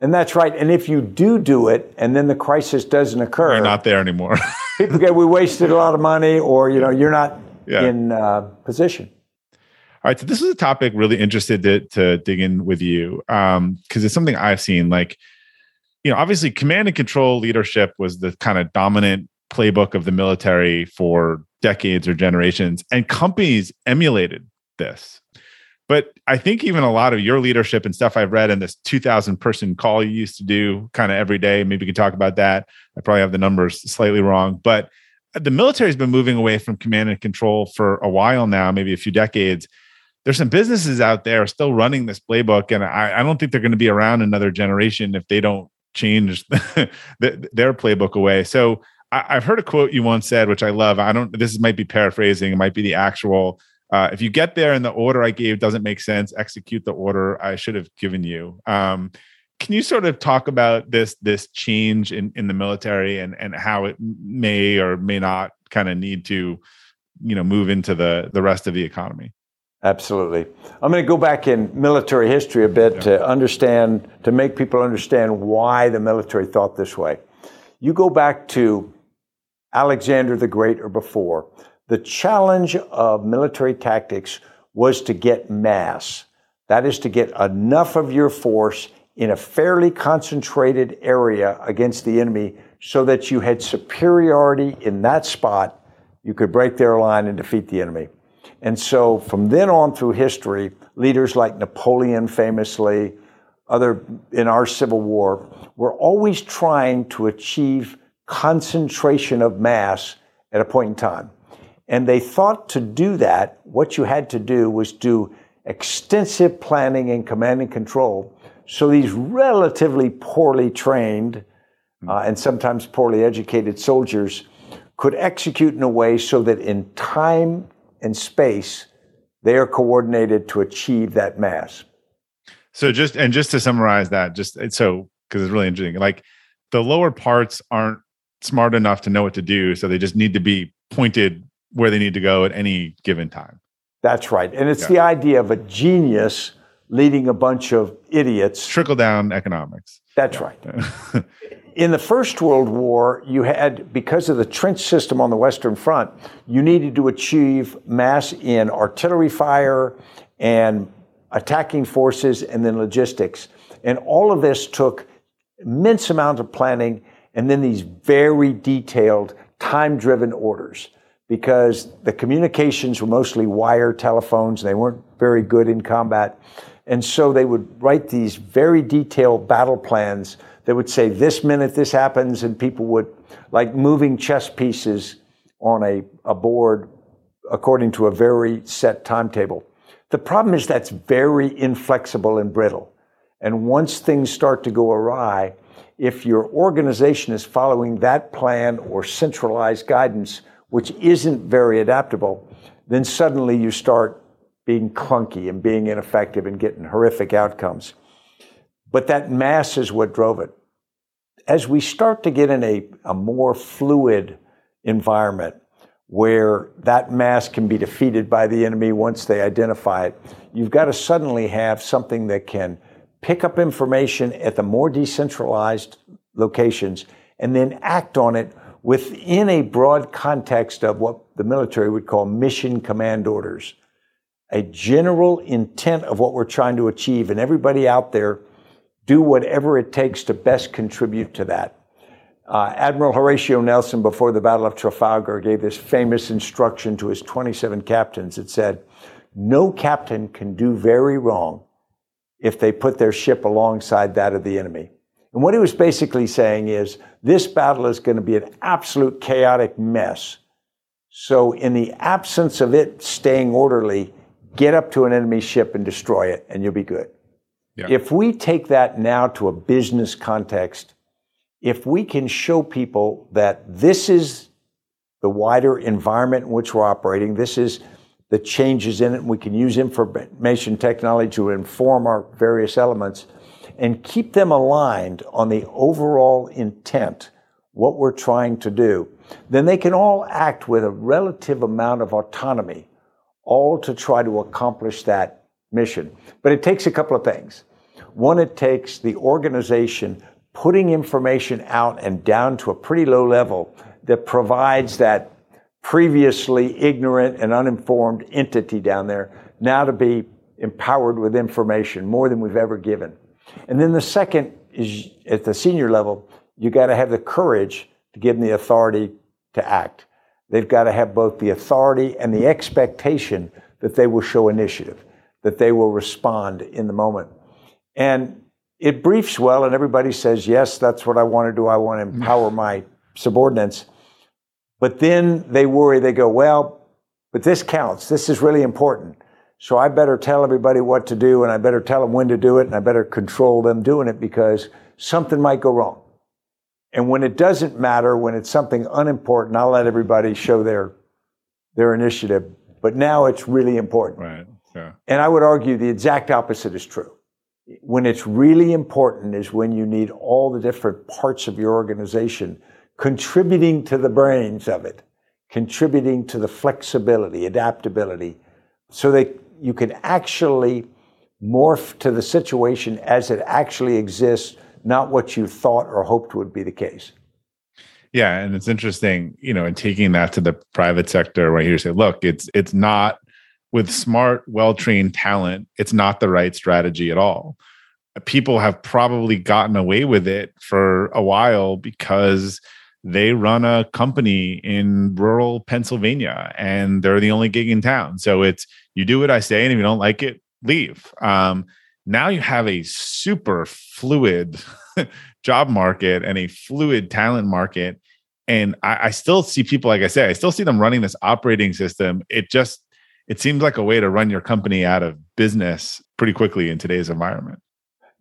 and that's right. And if you do do it, and then the crisis doesn't occur, you're not there anymore. <laughs> people get we wasted a lot of money, or you know, you're not yeah. in uh, position. All right, so this is a topic really interested to, to dig in with you because um, it's something I've seen. Like, you know, obviously, command and control leadership was the kind of dominant playbook of the military for decades or generations, and companies emulated this. But I think even a lot of your leadership and stuff I've read in this 2000 person call you used to do kind of every day, maybe we can talk about that. I probably have the numbers slightly wrong, but the military has been moving away from command and control for a while now, maybe a few decades. There's some businesses out there still running this playbook, and I, I don't think they're going to be around another generation if they don't change <laughs> their playbook away. So I, have heard a quote you once said, which I love. I don't. This might be paraphrasing. It might be the actual. Uh, if you get there and the order I gave doesn't make sense, execute the order I should have given you. Um, can you sort of talk about this this change in in the military and and how it may or may not kind of need to, you know, move into the the rest of the economy? Absolutely. I'm going to go back in military history a bit yeah. to understand, to make people understand why the military thought this way. You go back to Alexander the Great or before, the challenge of military tactics was to get mass. That is to get enough of your force in a fairly concentrated area against the enemy so that you had superiority in that spot. You could break their line and defeat the enemy. And so from then on through history, leaders like Napoleon famously, other in our Civil War, were always trying to achieve concentration of mass at a point in time. And they thought to do that, what you had to do was do extensive planning and command and control. So these relatively poorly trained uh, and sometimes poorly educated soldiers could execute in a way so that in time and space, they are coordinated to achieve that mass. So just and just to summarize that, just so because it's really interesting, like the lower parts aren't smart enough to know what to do. So they just need to be pointed where they need to go at any given time. That's right. And it's yeah. the idea of a genius leading a bunch of idiots. Trickle down economics. That's yeah. right. In the First World War, you had, because of the trench system on the Western Front, you needed to achieve mass in artillery fire and attacking forces and then logistics. And all of this took immense amount of planning and then these very detailed, time driven orders because the communications were mostly wire telephones. They weren't very good in combat. And so they would write these very detailed battle plans that would say, this minute this happens, and people would, like moving chess pieces on a, a board according to a very set timetable. The problem is that's very inflexible and brittle. And once things start to go awry, if your organization is following that plan or centralized guidance, which isn't very adaptable, then suddenly you start being clunky and being ineffective and getting horrific outcomes. But that mass is what drove it. As we start to get in a, a more fluid environment where that mass can be defeated by the enemy once they identify it, you've got to suddenly have something that can pick up information at the more decentralized locations and then act on it within a broad context of what the military would call mission command orders. A general intent of what we're trying to achieve, and everybody out there do whatever it takes to best contribute to that. Uh, Admiral Horatio Nelson, before the Battle of Trafalgar, gave this famous instruction to his 27 captains. It said, No captain can do very wrong if they put their ship alongside that of the enemy. And what he was basically saying is this battle is going to be an absolute chaotic mess. So, in the absence of it staying orderly, get up to an enemy ship and destroy it, and you'll be good. Yeah. If we take that now to a business context, if we can show people that this is the wider environment in which we're operating, this is the changes in it, and we can use information technology to inform our various elements and keep them aligned on the overall intent, what we're trying to do, then they can all act with a relative amount of autonomy, all to try to accomplish that mission. But it takes a couple of things. One, it takes the organization putting information out and down to a pretty low level that provides that previously ignorant and uninformed entity down there now to be empowered with information more than we've ever given. And then the second is at the senior level, you got to have the courage to give them the authority to act. They've got to have both the authority and the expectation that they will show initiative, that they will respond in the moment. And it briefs well, and everybody says, Yes, that's what I want to do. I want to empower my subordinates. But then they worry, they go, Well, but this counts. This is really important. So I better tell everybody what to do and I better tell them when to do it and I better control them doing it because something might go wrong. And when it doesn't matter, when it's something unimportant, I'll let everybody show their their initiative. But now it's really important. Right. Yeah. And I would argue the exact opposite is true. When it's really important is when you need all the different parts of your organization contributing to the brains of it, contributing to the flexibility, adaptability, so that you can actually morph to the situation as it actually exists, not what you thought or hoped would be the case. Yeah, and it's interesting, you know, in taking that to the private sector, right here, say, look, it's it's not with smart, well-trained talent, it's not the right strategy at all. People have probably gotten away with it for a while because they run a company in rural Pennsylvania and they're the only gig in town. So it's you do what I say, and if you don't like it, leave. Um, now you have a super fluid <laughs> job market and a fluid talent market. And I, I still see people, like I say, I still see them running this operating system. It just it seems like a way to run your company out of business pretty quickly in today's environment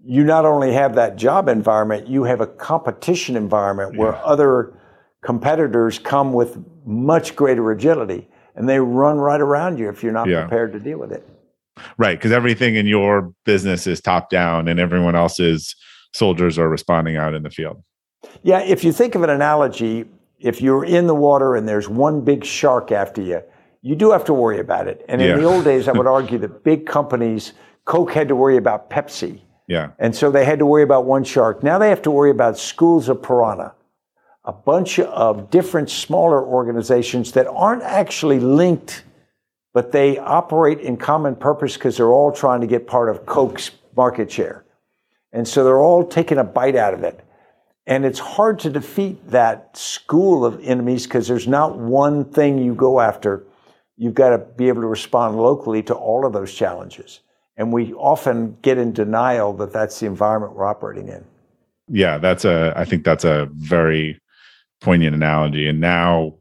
you not only have that job environment, you have a competition environment yeah. where other competitors come with much greater agility and they run right around you if you're not yeah. prepared to deal with it. Right. Because everything in your business is top down and everyone else's soldiers are responding out in the field. Yeah. If you think of an analogy, if you're in the water and there's one big shark after you, you do have to worry about it. And in yeah. the old days, I would <laughs> argue that big companies, Coke had to worry about Pepsi yeah. And so they had to worry about one shark. Now they have to worry about schools of piranha, a bunch of different smaller organizations that aren't actually linked, but they operate in common purpose because they're all trying to get part of Coke's market share. And so they're all taking a bite out of it. And it's hard to defeat that school of enemies because there's not one thing you go after. You've got to be able to respond locally to all of those challenges. And we often get in denial that that's the environment we're operating in. Yeah, that's a. I think that's a very poignant analogy. And now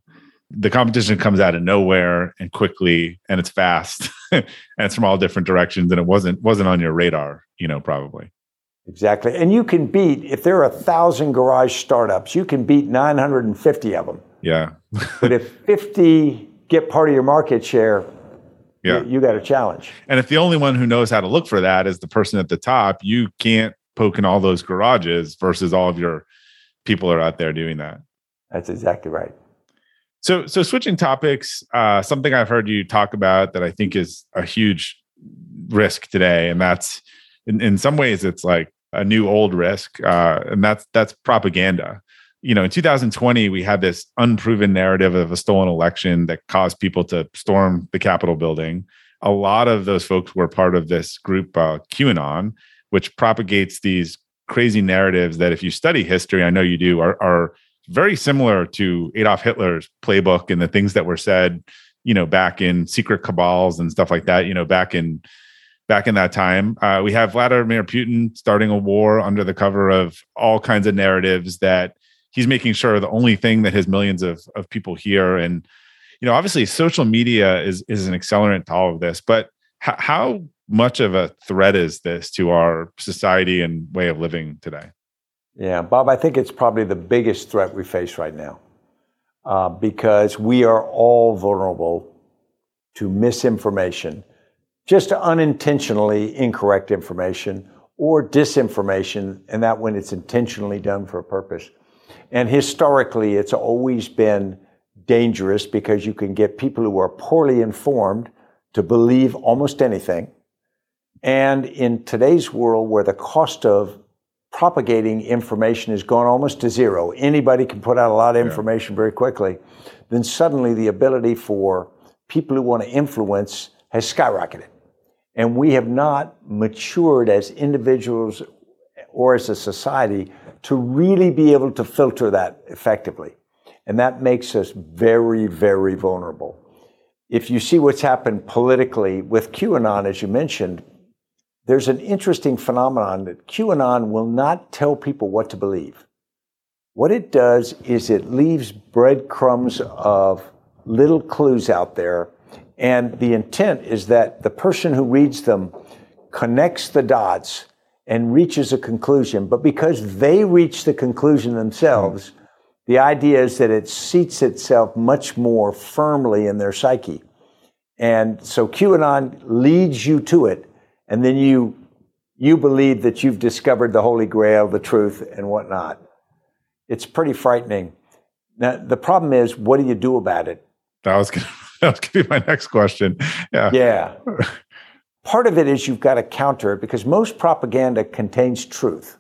the competition comes out of nowhere and quickly, and it's fast, <laughs> and it's from all different directions, and it wasn't wasn't on your radar, you know, probably. Exactly, and you can beat if there are a thousand garage startups, you can beat 950 of them. Yeah, but if 50 get part of your market share, yeah. you, you got a challenge. And if the only one who knows how to look for that is the person at the top, you can't poke in all those garages versus all of your people are out there doing that. That's exactly right. So, so switching topics, uh, something I've heard you talk about that I think is a huge risk today, and that's in, in some ways it's like a new old risk, uh, and that's that's propaganda you know, in 2020, we had this unproven narrative of a stolen election that caused people to storm the Capitol building. A lot of those folks were part of this group, uh, QAnon, which propagates these crazy narratives that, if you study history, I know you do, are, are very similar to Adolf Hitler's playbook and the things that were said, you know, back in secret cabals and stuff like that. You know, back in back in that time. Uh, we have Vladimir Putin starting a war under the cover of all kinds of narratives that he's making sure the only thing that his millions of, of people hear. And you know obviously social media is is an accelerant to all of this but h- how much of a threat is this to our society and way of living today? Yeah bob i think it's probably the biggest threat we face right now uh, because we are all vulnerable to misinformation just unintentionally incorrect information or disinformation and that when it's intentionally done for a purpose and historically, it's always been dangerous because you can get people who are poorly informed to believe almost anything. And in today's world, where the cost of propagating information has gone almost to zero, anybody can put out a lot of information yeah. very quickly, then suddenly the ability for people who want to influence has skyrocketed. And we have not matured as individuals or as a society to really be able to filter that effectively. And that makes us very, very vulnerable. If you see what's happened politically with QAnon, as you mentioned, there's an interesting phenomenon that QAnon will not tell people what to believe. What it does is it leaves breadcrumbs of little clues out there. And the intent is that the person who reads them connects the dots and reaches a conclusion. But because they reach the conclusion themselves, hmm. the idea is that it seats itself much more firmly in their psyche. And so QAnon leads you to it, and then you you believe that you've discovered the Holy Grail, the truth, and whatnot. It's pretty frightening. Now the problem is, what do you do about it? That was gonna, <laughs> that was gonna be my next question. Yeah. Yeah. <laughs> Part of it is you've got to counter it because most propaganda contains truth.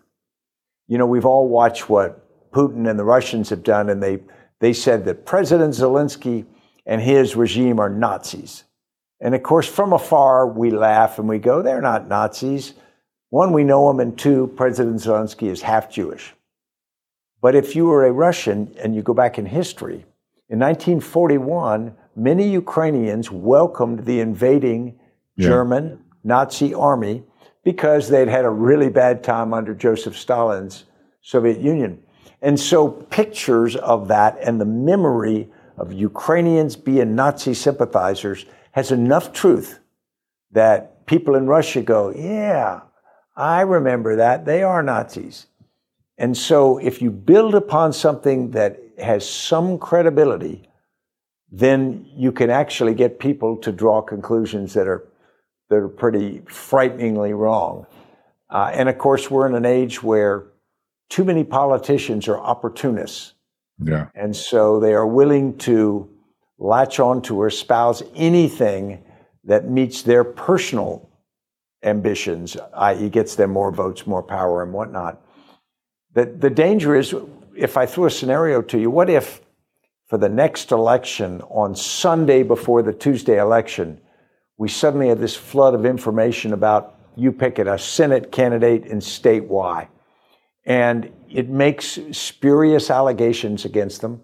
You know, we've all watched what Putin and the Russians have done, and they, they said that President Zelensky and his regime are Nazis. And of course, from afar, we laugh and we go, they're not Nazis. One, we know them, and two, President Zelensky is half Jewish. But if you were a Russian and you go back in history, in 1941, many Ukrainians welcomed the invading German Nazi army because they'd had a really bad time under Joseph Stalin's Soviet Union. And so pictures of that and the memory of Ukrainians being Nazi sympathizers has enough truth that people in Russia go, yeah, I remember that. They are Nazis. And so if you build upon something that has some credibility, then you can actually get people to draw conclusions that are that are pretty frighteningly wrong. Uh, and of course, we're in an age where too many politicians are opportunists. Yeah. And so they are willing to latch on to or espouse anything that meets their personal ambitions, i.e., gets them more votes, more power, and whatnot. The, the danger is if I threw a scenario to you, what if for the next election on Sunday before the Tuesday election, we suddenly have this flood of information about you pick it, a Senate candidate in state Y. And it makes spurious allegations against them.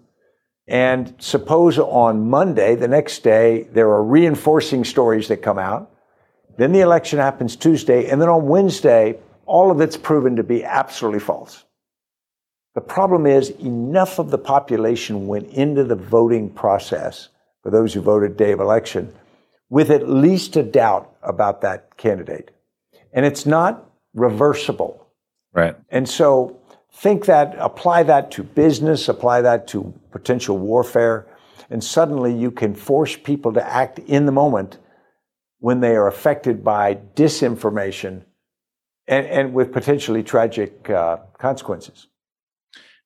And suppose on Monday, the next day, there are reinforcing stories that come out. Then the election happens Tuesday. And then on Wednesday, all of it's proven to be absolutely false. The problem is, enough of the population went into the voting process for those who voted day of election with at least a doubt about that candidate. And it's not reversible. Right. And so think that, apply that to business, apply that to potential warfare, and suddenly you can force people to act in the moment when they are affected by disinformation and, and with potentially tragic uh, consequences.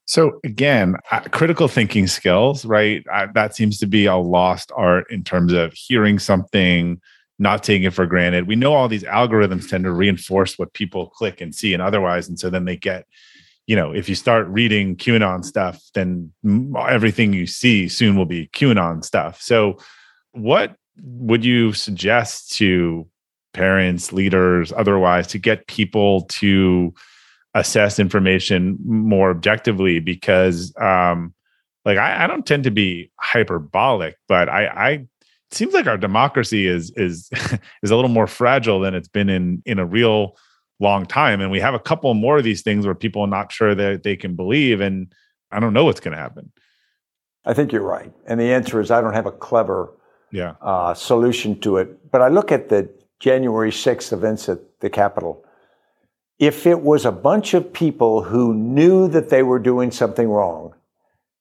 So again, uh, critical thinking skills, right? Uh, that seems to be a lost art in terms of hearing something, not taking it for granted. We know all these algorithms tend to reinforce what people click and see and otherwise, and so then they get, you know, if you start reading QAnon stuff, then everything you see soon will be QAnon stuff. So, what would you suggest to parents, leaders, otherwise, to get people to assess information more objectively because um like I, I don't tend to be hyperbolic but i i it seems like our democracy is is <laughs> is a little more fragile than it's been in in a real long time. And we have a couple more of these things where people are not sure that they can believe and i don't know what's going to happen. I think you're right. And the answer is i don't have a clever yeah. uh, solution to it. But i look at the january 6th events at the capitol if it was a bunch of people who knew that they were doing something wrong,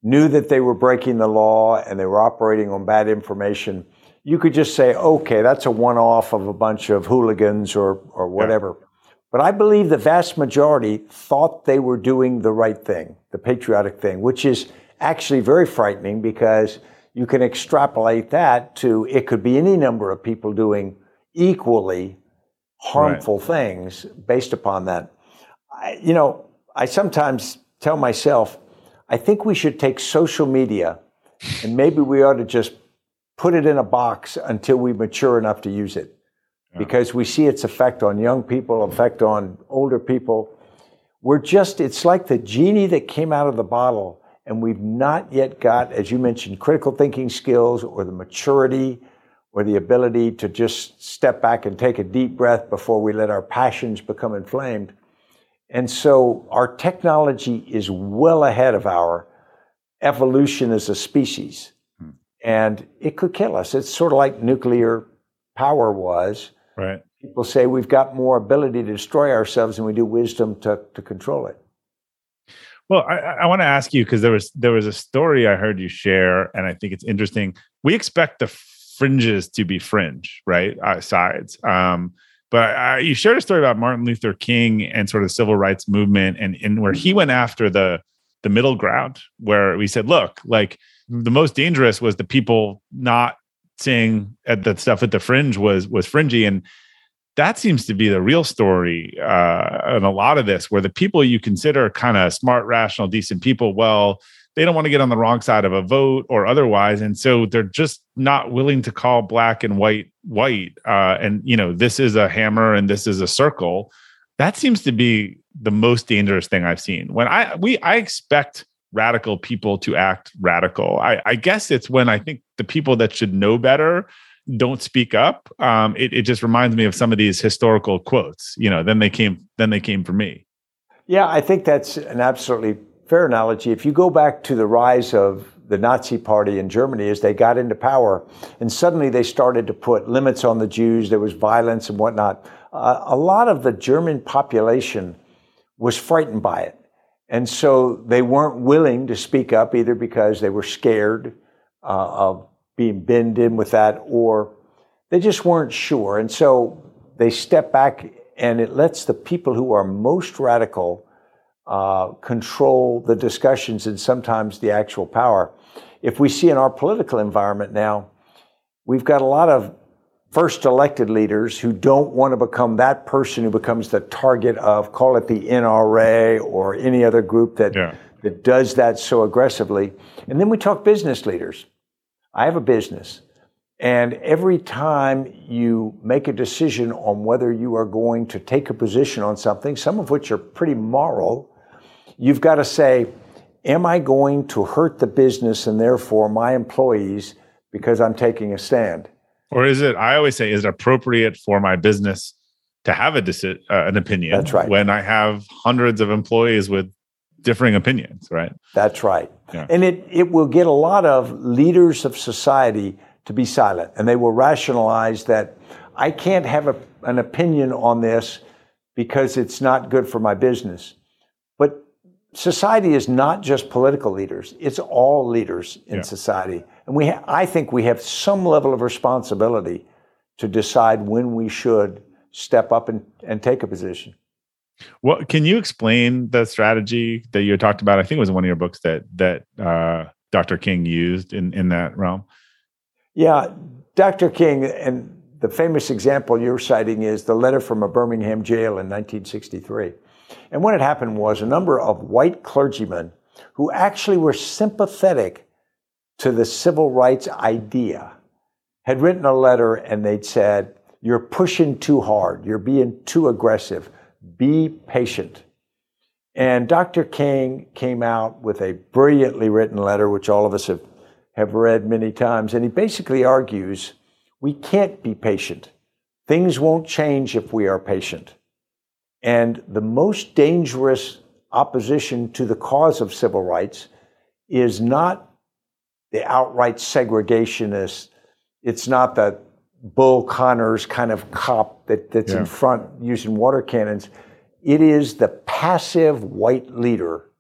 knew that they were breaking the law and they were operating on bad information, you could just say, okay, that's a one off of a bunch of hooligans or, or whatever. Yeah. But I believe the vast majority thought they were doing the right thing, the patriotic thing, which is actually very frightening because you can extrapolate that to it could be any number of people doing equally harmful right. things based upon that. I, you know, I sometimes tell myself, I think we should take social media and maybe we ought to just put it in a box until we mature enough to use it. Yeah. Because we see its effect on young people, effect on older people. We're just, it's like the genie that came out of the bottle, and we've not yet got, as you mentioned, critical thinking skills or the maturity or the ability to just step back and take a deep breath before we let our passions become inflamed. And so our technology is well ahead of our evolution as a species. Hmm. And it could kill us. It's sort of like nuclear power was. Right. People say we've got more ability to destroy ourselves than we do wisdom to, to control it. Well, I, I want to ask you because there was there was a story I heard you share, and I think it's interesting. We expect the fringes to be fringe, right? Uh, sides. Um, but I, you shared a story about Martin Luther King and sort of the civil rights movement, and, and where he went after the the middle ground, where we said, look, like the most dangerous was the people not saying that stuff at the fringe was was fringy, and that seems to be the real story uh, in a lot of this, where the people you consider kind of smart, rational, decent people, well, they don't want to get on the wrong side of a vote or otherwise and so they're just not willing to call black and white white uh, and you know this is a hammer and this is a circle. That seems to be the most dangerous thing i've seen. When i we i expect radical people to act radical. I, I guess it's when i think the people that should know better don't speak up um, it, it just reminds me of some of these historical quotes you know then they came then they came for me. Yeah i think that's an absolutely fair analogy. If you go back to the rise of the Nazi Party in Germany as they got into power, and suddenly they started to put limits on the Jews, there was violence and whatnot. Uh, a lot of the German population was frightened by it. And so they weren't willing to speak up either because they were scared uh, of being binned in with that or they just weren't sure. And so they step back and it lets the people who are most radical uh, control the discussions and sometimes the actual power. If we see in our political environment now, we've got a lot of first elected leaders who don't want to become that person who becomes the target of, call it the NRA or any other group that, yeah. that does that so aggressively. And then we talk business leaders. I have a business. And every time you make a decision on whether you are going to take a position on something, some of which are pretty moral, You've got to say, am I going to hurt the business and therefore my employees because I'm taking a stand? Or is it, I always say, is it appropriate for my business to have a deci- uh, an opinion? That's right. When I have hundreds of employees with differing opinions, right? That's right. Yeah. And it, it will get a lot of leaders of society to be silent and they will rationalize that I can't have a, an opinion on this because it's not good for my business. Society is not just political leaders, it's all leaders in yeah. society. And we ha- I think we have some level of responsibility to decide when we should step up and, and take a position. Well, can you explain the strategy that you talked about? I think it was one of your books that that uh, Dr. King used in in that realm. Yeah, Dr. King, and the famous example you're citing is the letter from a Birmingham jail in 1963. And what had happened was a number of white clergymen who actually were sympathetic to the civil rights idea had written a letter and they'd said, You're pushing too hard, you're being too aggressive, be patient. And Dr. King came out with a brilliantly written letter, which all of us have, have read many times. And he basically argues we can't be patient. Things won't change if we are patient. And the most dangerous opposition to the cause of civil rights is not the outright segregationist. It's not the Bull Connors kind of cop that, that's yeah. in front using water cannons. It is the passive white leader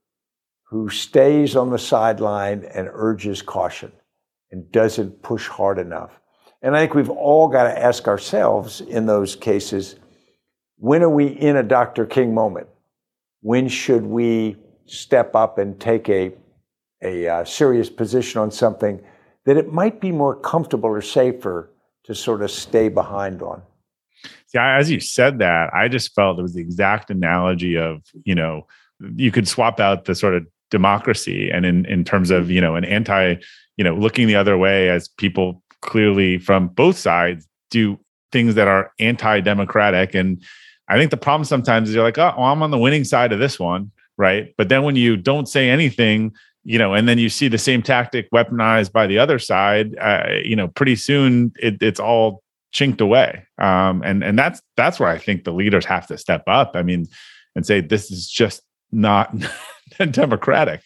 who stays on the sideline and urges caution and doesn't push hard enough. And I think we've all got to ask ourselves in those cases when are we in a Dr. King moment? When should we step up and take a, a uh, serious position on something that it might be more comfortable or safer to sort of stay behind on? Yeah, as you said that, I just felt it was the exact analogy of, you know, you could swap out the sort of democracy and in, in terms of, you know, an anti, you know, looking the other way as people clearly from both sides do things that are anti-democratic and i think the problem sometimes is you're like oh well, i'm on the winning side of this one right but then when you don't say anything you know and then you see the same tactic weaponized by the other side uh, you know pretty soon it, it's all chinked away um, and and that's that's where i think the leaders have to step up i mean and say this is just not <laughs> democratic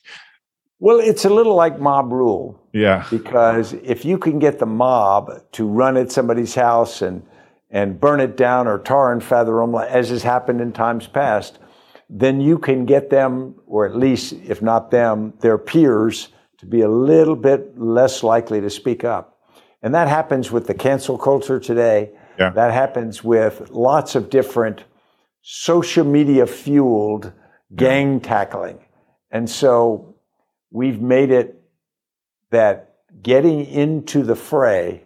well, it's a little like mob rule. Yeah. Because if you can get the mob to run at somebody's house and and burn it down or tar and feather them, as has happened in times past, then you can get them, or at least, if not them, their peers, to be a little bit less likely to speak up. And that happens with the cancel culture today. Yeah. That happens with lots of different social media fueled gang tackling. And so we've made it that getting into the fray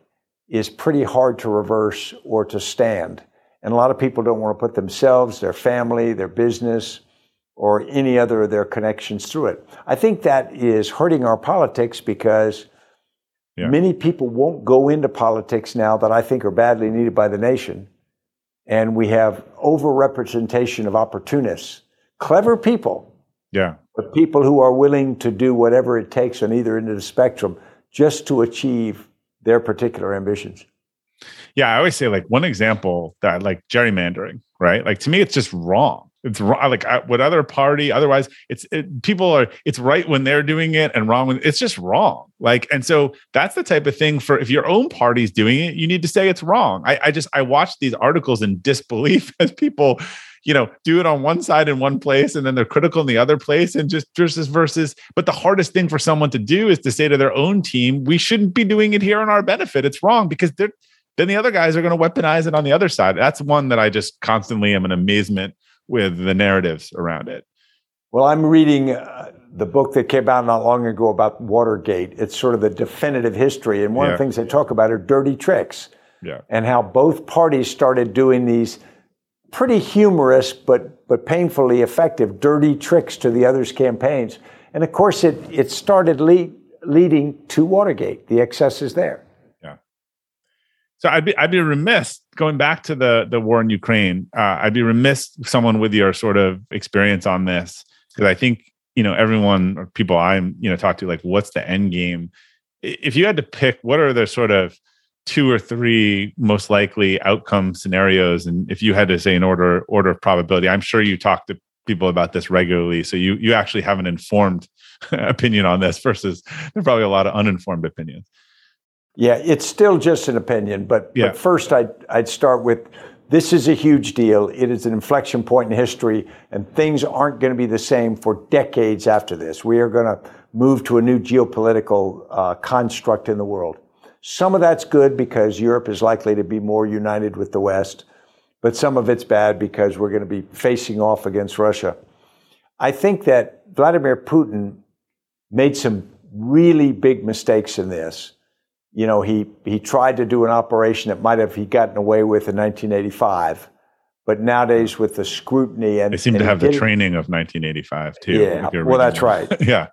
is pretty hard to reverse or to stand. And a lot of people don't want to put themselves, their family, their business, or any other of their connections through it. I think that is hurting our politics because yeah. many people won't go into politics now that I think are badly needed by the nation. And we have overrepresentation of opportunists, clever people. Yeah but people who are willing to do whatever it takes on either end of the spectrum just to achieve their particular ambitions. Yeah, I always say like one example that like gerrymandering, right? Like to me, it's just wrong. It's wrong. Like uh, I, what other party? Otherwise, it's it, people are. It's right when they're doing it and wrong when it's just wrong. Like, and so that's the type of thing for if your own party's doing it, you need to say it's wrong. I, I just I watched these articles in disbelief <laughs> as people you know do it on one side in one place and then they're critical in the other place and just versus versus but the hardest thing for someone to do is to say to their own team we shouldn't be doing it here on our benefit. It's wrong because they're then the other guys are going to weaponize it on the other side. That's one that i just constantly am in amazement with the narratives around it. Well i'm reading uh, the book that came out not long ago about watergate. It's sort of the definitive history and one yeah. of the things they talk about are dirty tricks. Yeah. and how both parties started doing these pretty humorous but but painfully effective dirty tricks to the others' campaigns. And of course, it it started lead, leading to Watergate. The excess is there. Yeah. So I'd be I'd be remiss going back to the the war in Ukraine. Uh, I'd be remiss someone with your sort of experience on this because I think you know everyone or people I'm you know talk to like what's the end game. If you had to pick, what are the sort of two or three most likely outcome scenarios and if you had to say an order order of probability i'm sure you talk to people about this regularly. So you you actually have an informed <laughs> opinion on this versus there's probably a lot of uninformed opinions. Yeah, it's still just an opinion, but, Yeah. but first I'd, I'd start with this is a huge deal. It is an inflection point in history, and things aren't going to be the same for decades after this. We are going to move to a new geopolitical uh, construct in the world. Some of that's good because Europe is likely to be more united with the West, but some of it's bad because we're going to be facing off against Russia. I think that Vladimir Putin made some really big mistakes in this. You know, he, he tried to do an operation that might have he gotten away with in 1985, but nowadays with the scrutiny and They seem and to have the training of 1985 too. Yeah, well, that's right. <laughs> yeah,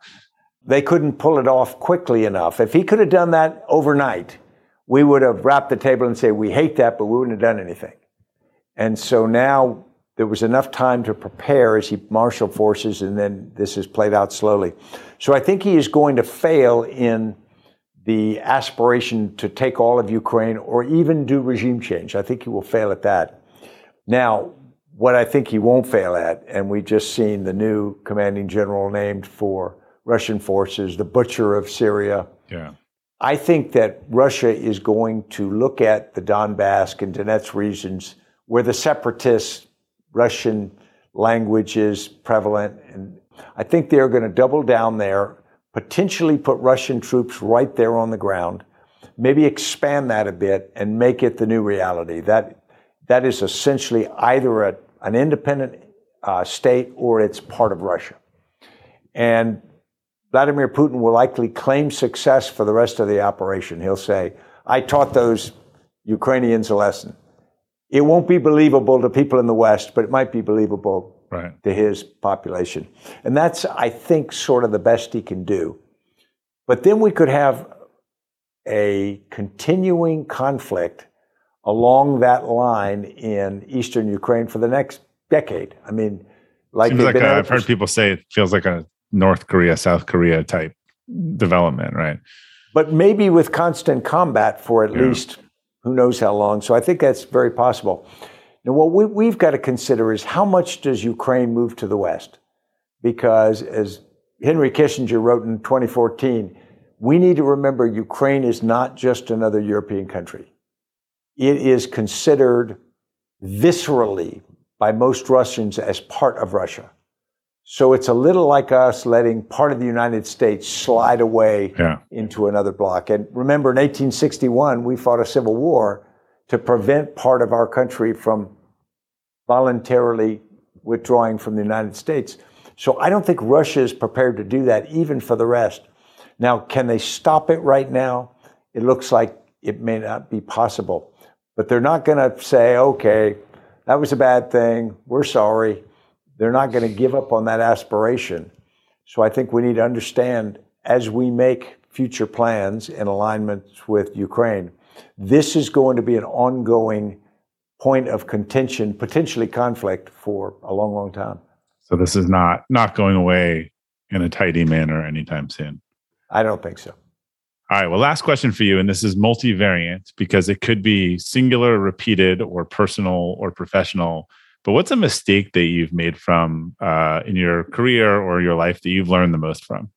they couldn't pull it off quickly enough. If he could have done that overnight, we would have wrapped the table and say we hate that, but we wouldn't have done anything. And so now there was enough time to prepare as he marshaled forces, and then this has played out slowly. So I think he is going to fail in the aspiration to take all of Ukraine or even do regime change. I think he will fail at that. Now, what I think he won't fail at, and we just seen the new commanding general named for Russian forces, the butcher of Syria. yeah. I think that Russia is going to look at the Donbass and Donetsk regions where the separatist Russian language is prevalent. And I think they're going to double down there, potentially put Russian troops right there on the ground, maybe expand that a bit and make it the new reality. That, that is essentially either a, an independent uh, state or it's part of Russia. And Vladimir Putin will likely claim success for the rest of the operation. He'll say, I taught those Ukrainians a lesson. It won't be believable to people in the West, but it might be believable Right. to his population. And that's, I think, sort of the best he can do. But then we could have a continuing conflict along that line in eastern Ukraine for the next decade. I mean, like like a, I've heard people say it feels like a North Korea, South Korea type development, right? but maybe with constant combat for at Yeah. least who knows how long. So I think that's very possible. Now, what we, we've got to consider is how much does Ukraine move to the West? Because as Henry Kissinger wrote in 2014, we need to remember Ukraine is not just another European country. It is considered viscerally by most Russians as part of Russia. So it's a little like us letting part of the United States slide away Yeah. into another block. And remember, in 1861, we fought a civil war to prevent part of our country from voluntarily withdrawing from the United States. So I don't think Russia is prepared to do that, even for the rest. Now, can they stop it right now? It looks like it may not be possible. But they're not going to say, okay, that was a bad thing. We're sorry. They're not going to give up on that aspiration. So I think we need to understand as we make future plans in alignment with Ukraine, this is going to be an ongoing point of contention, potentially conflict for a long, long time. So this is not not going away in a tidy manner anytime soon. I don't think so. All right. Well, last question for you, and this is multivariant because it could be singular, repeated, or personal or professional. But what's a mistake that you've made from uh, in your career or your life that you've learned the most from?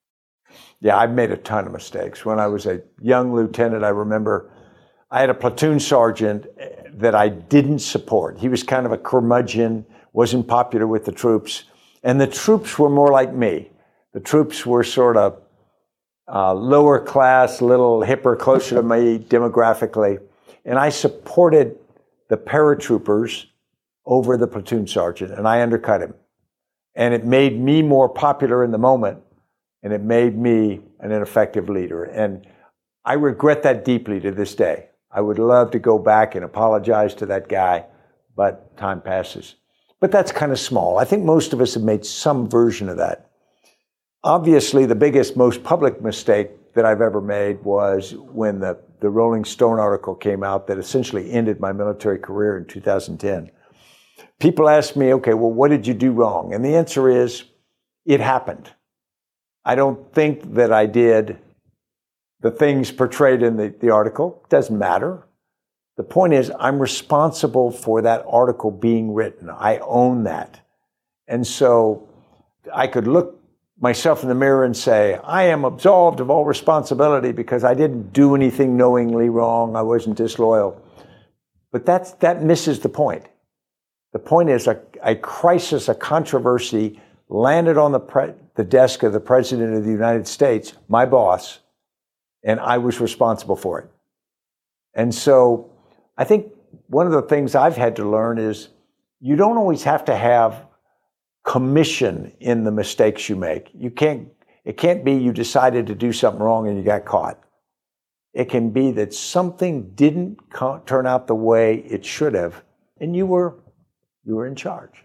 Yeah, I've made a ton of mistakes. When I was a young lieutenant, I remember I had a platoon sergeant eh, that I didn't support. He was kind of a curmudgeon, wasn't popular with the troops. And the troops were more like me. The troops were sort of uh, lower class, little hipper, closer to me demographically. And I supported the paratroopers over the platoon sergeant, and I undercut him. And it made me more popular in the moment and it made me an ineffective leader. And I regret that deeply to this day. I would love to go back and apologize to that guy, but time passes. But that's kind of small. I think most of us have made some version of that. Obviously, the biggest, most public mistake that I've ever made was when the, the Rolling Stone article came out that essentially ended my military career in 2010. People ask me, okay, well, what did you do wrong? And the answer is, it happened. I don't think that I did the things portrayed in the, the article. Doesn't matter. The point is, I'm responsible for that article being written. I own that. And so I could look myself in the mirror and say, I am absolved of all responsibility because I didn't do anything knowingly wrong. I wasn't disloyal. But that's, that misses the point. The point is a, a crisis, a controversy landed on the, pre- the desk of the President of the United States, my boss, and I was responsible for it. And so I think one of the things I've had to learn is you don't always have to have commission in the mistakes you make. You can't, it can't be you decided to do something wrong and you got caught. It can be that something didn't turn out the way it should have, and you were, you were in charge.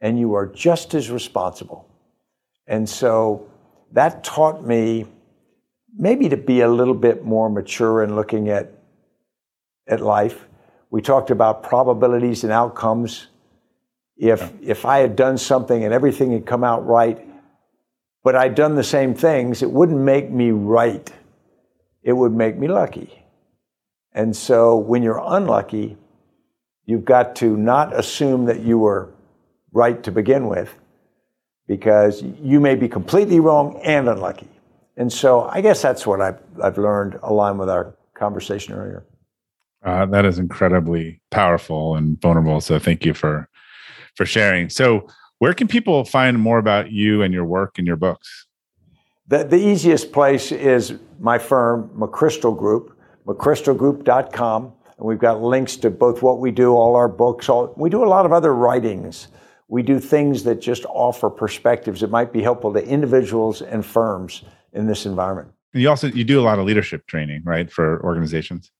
And you are just as responsible. And so that taught me maybe to be a little bit more mature in looking at, at life. We talked about probabilities and outcomes if yeah. if I had done something and everything had come out right, but I'd done the same things, it wouldn't make me right. It would make me lucky. And so when you're unlucky, you've got to not assume that you were right to begin with, because you may be completely wrong and unlucky. And so I guess that's what I've, I've learned along with our conversation earlier. Uh, that is incredibly powerful and vulnerable. So thank you for for sharing. So, where can people find more about you and your work and your books? The, the easiest place is my firm, McChrystal Group, mcchrystalgroup.com. And we've got links to both what we do, all our books. All, we do a lot of other writings. We do things that just offer perspectives that might be helpful to individuals and firms in this environment. You also you do a lot of leadership training, right, for organizations.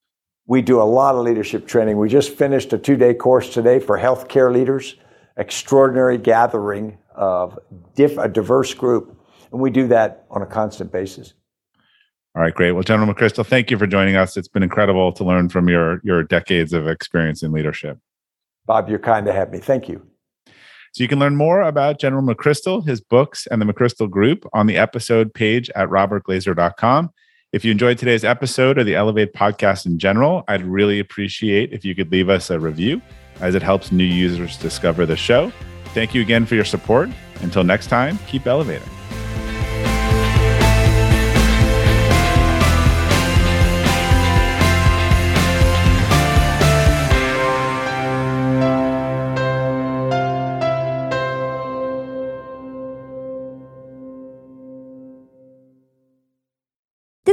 We do a lot of leadership training. We just finished a two-day course today for healthcare leaders extraordinary gathering of diff- a diverse group. And we do that on a constant basis. All right, great. Well, General McChrystal, thank you for joining us. It's been incredible to learn from your, your decades of experience in leadership. Bob, you're kind to have me. Thank you. So you can learn more about General McChrystal, his books, and the McChrystal Group on the episode page at robertglazer.com. If you enjoyed today's episode or the Elevate podcast in general, I'd really appreciate if you could leave us a review as it helps new users discover the show. Thank you again for your support. Until next time, keep elevating.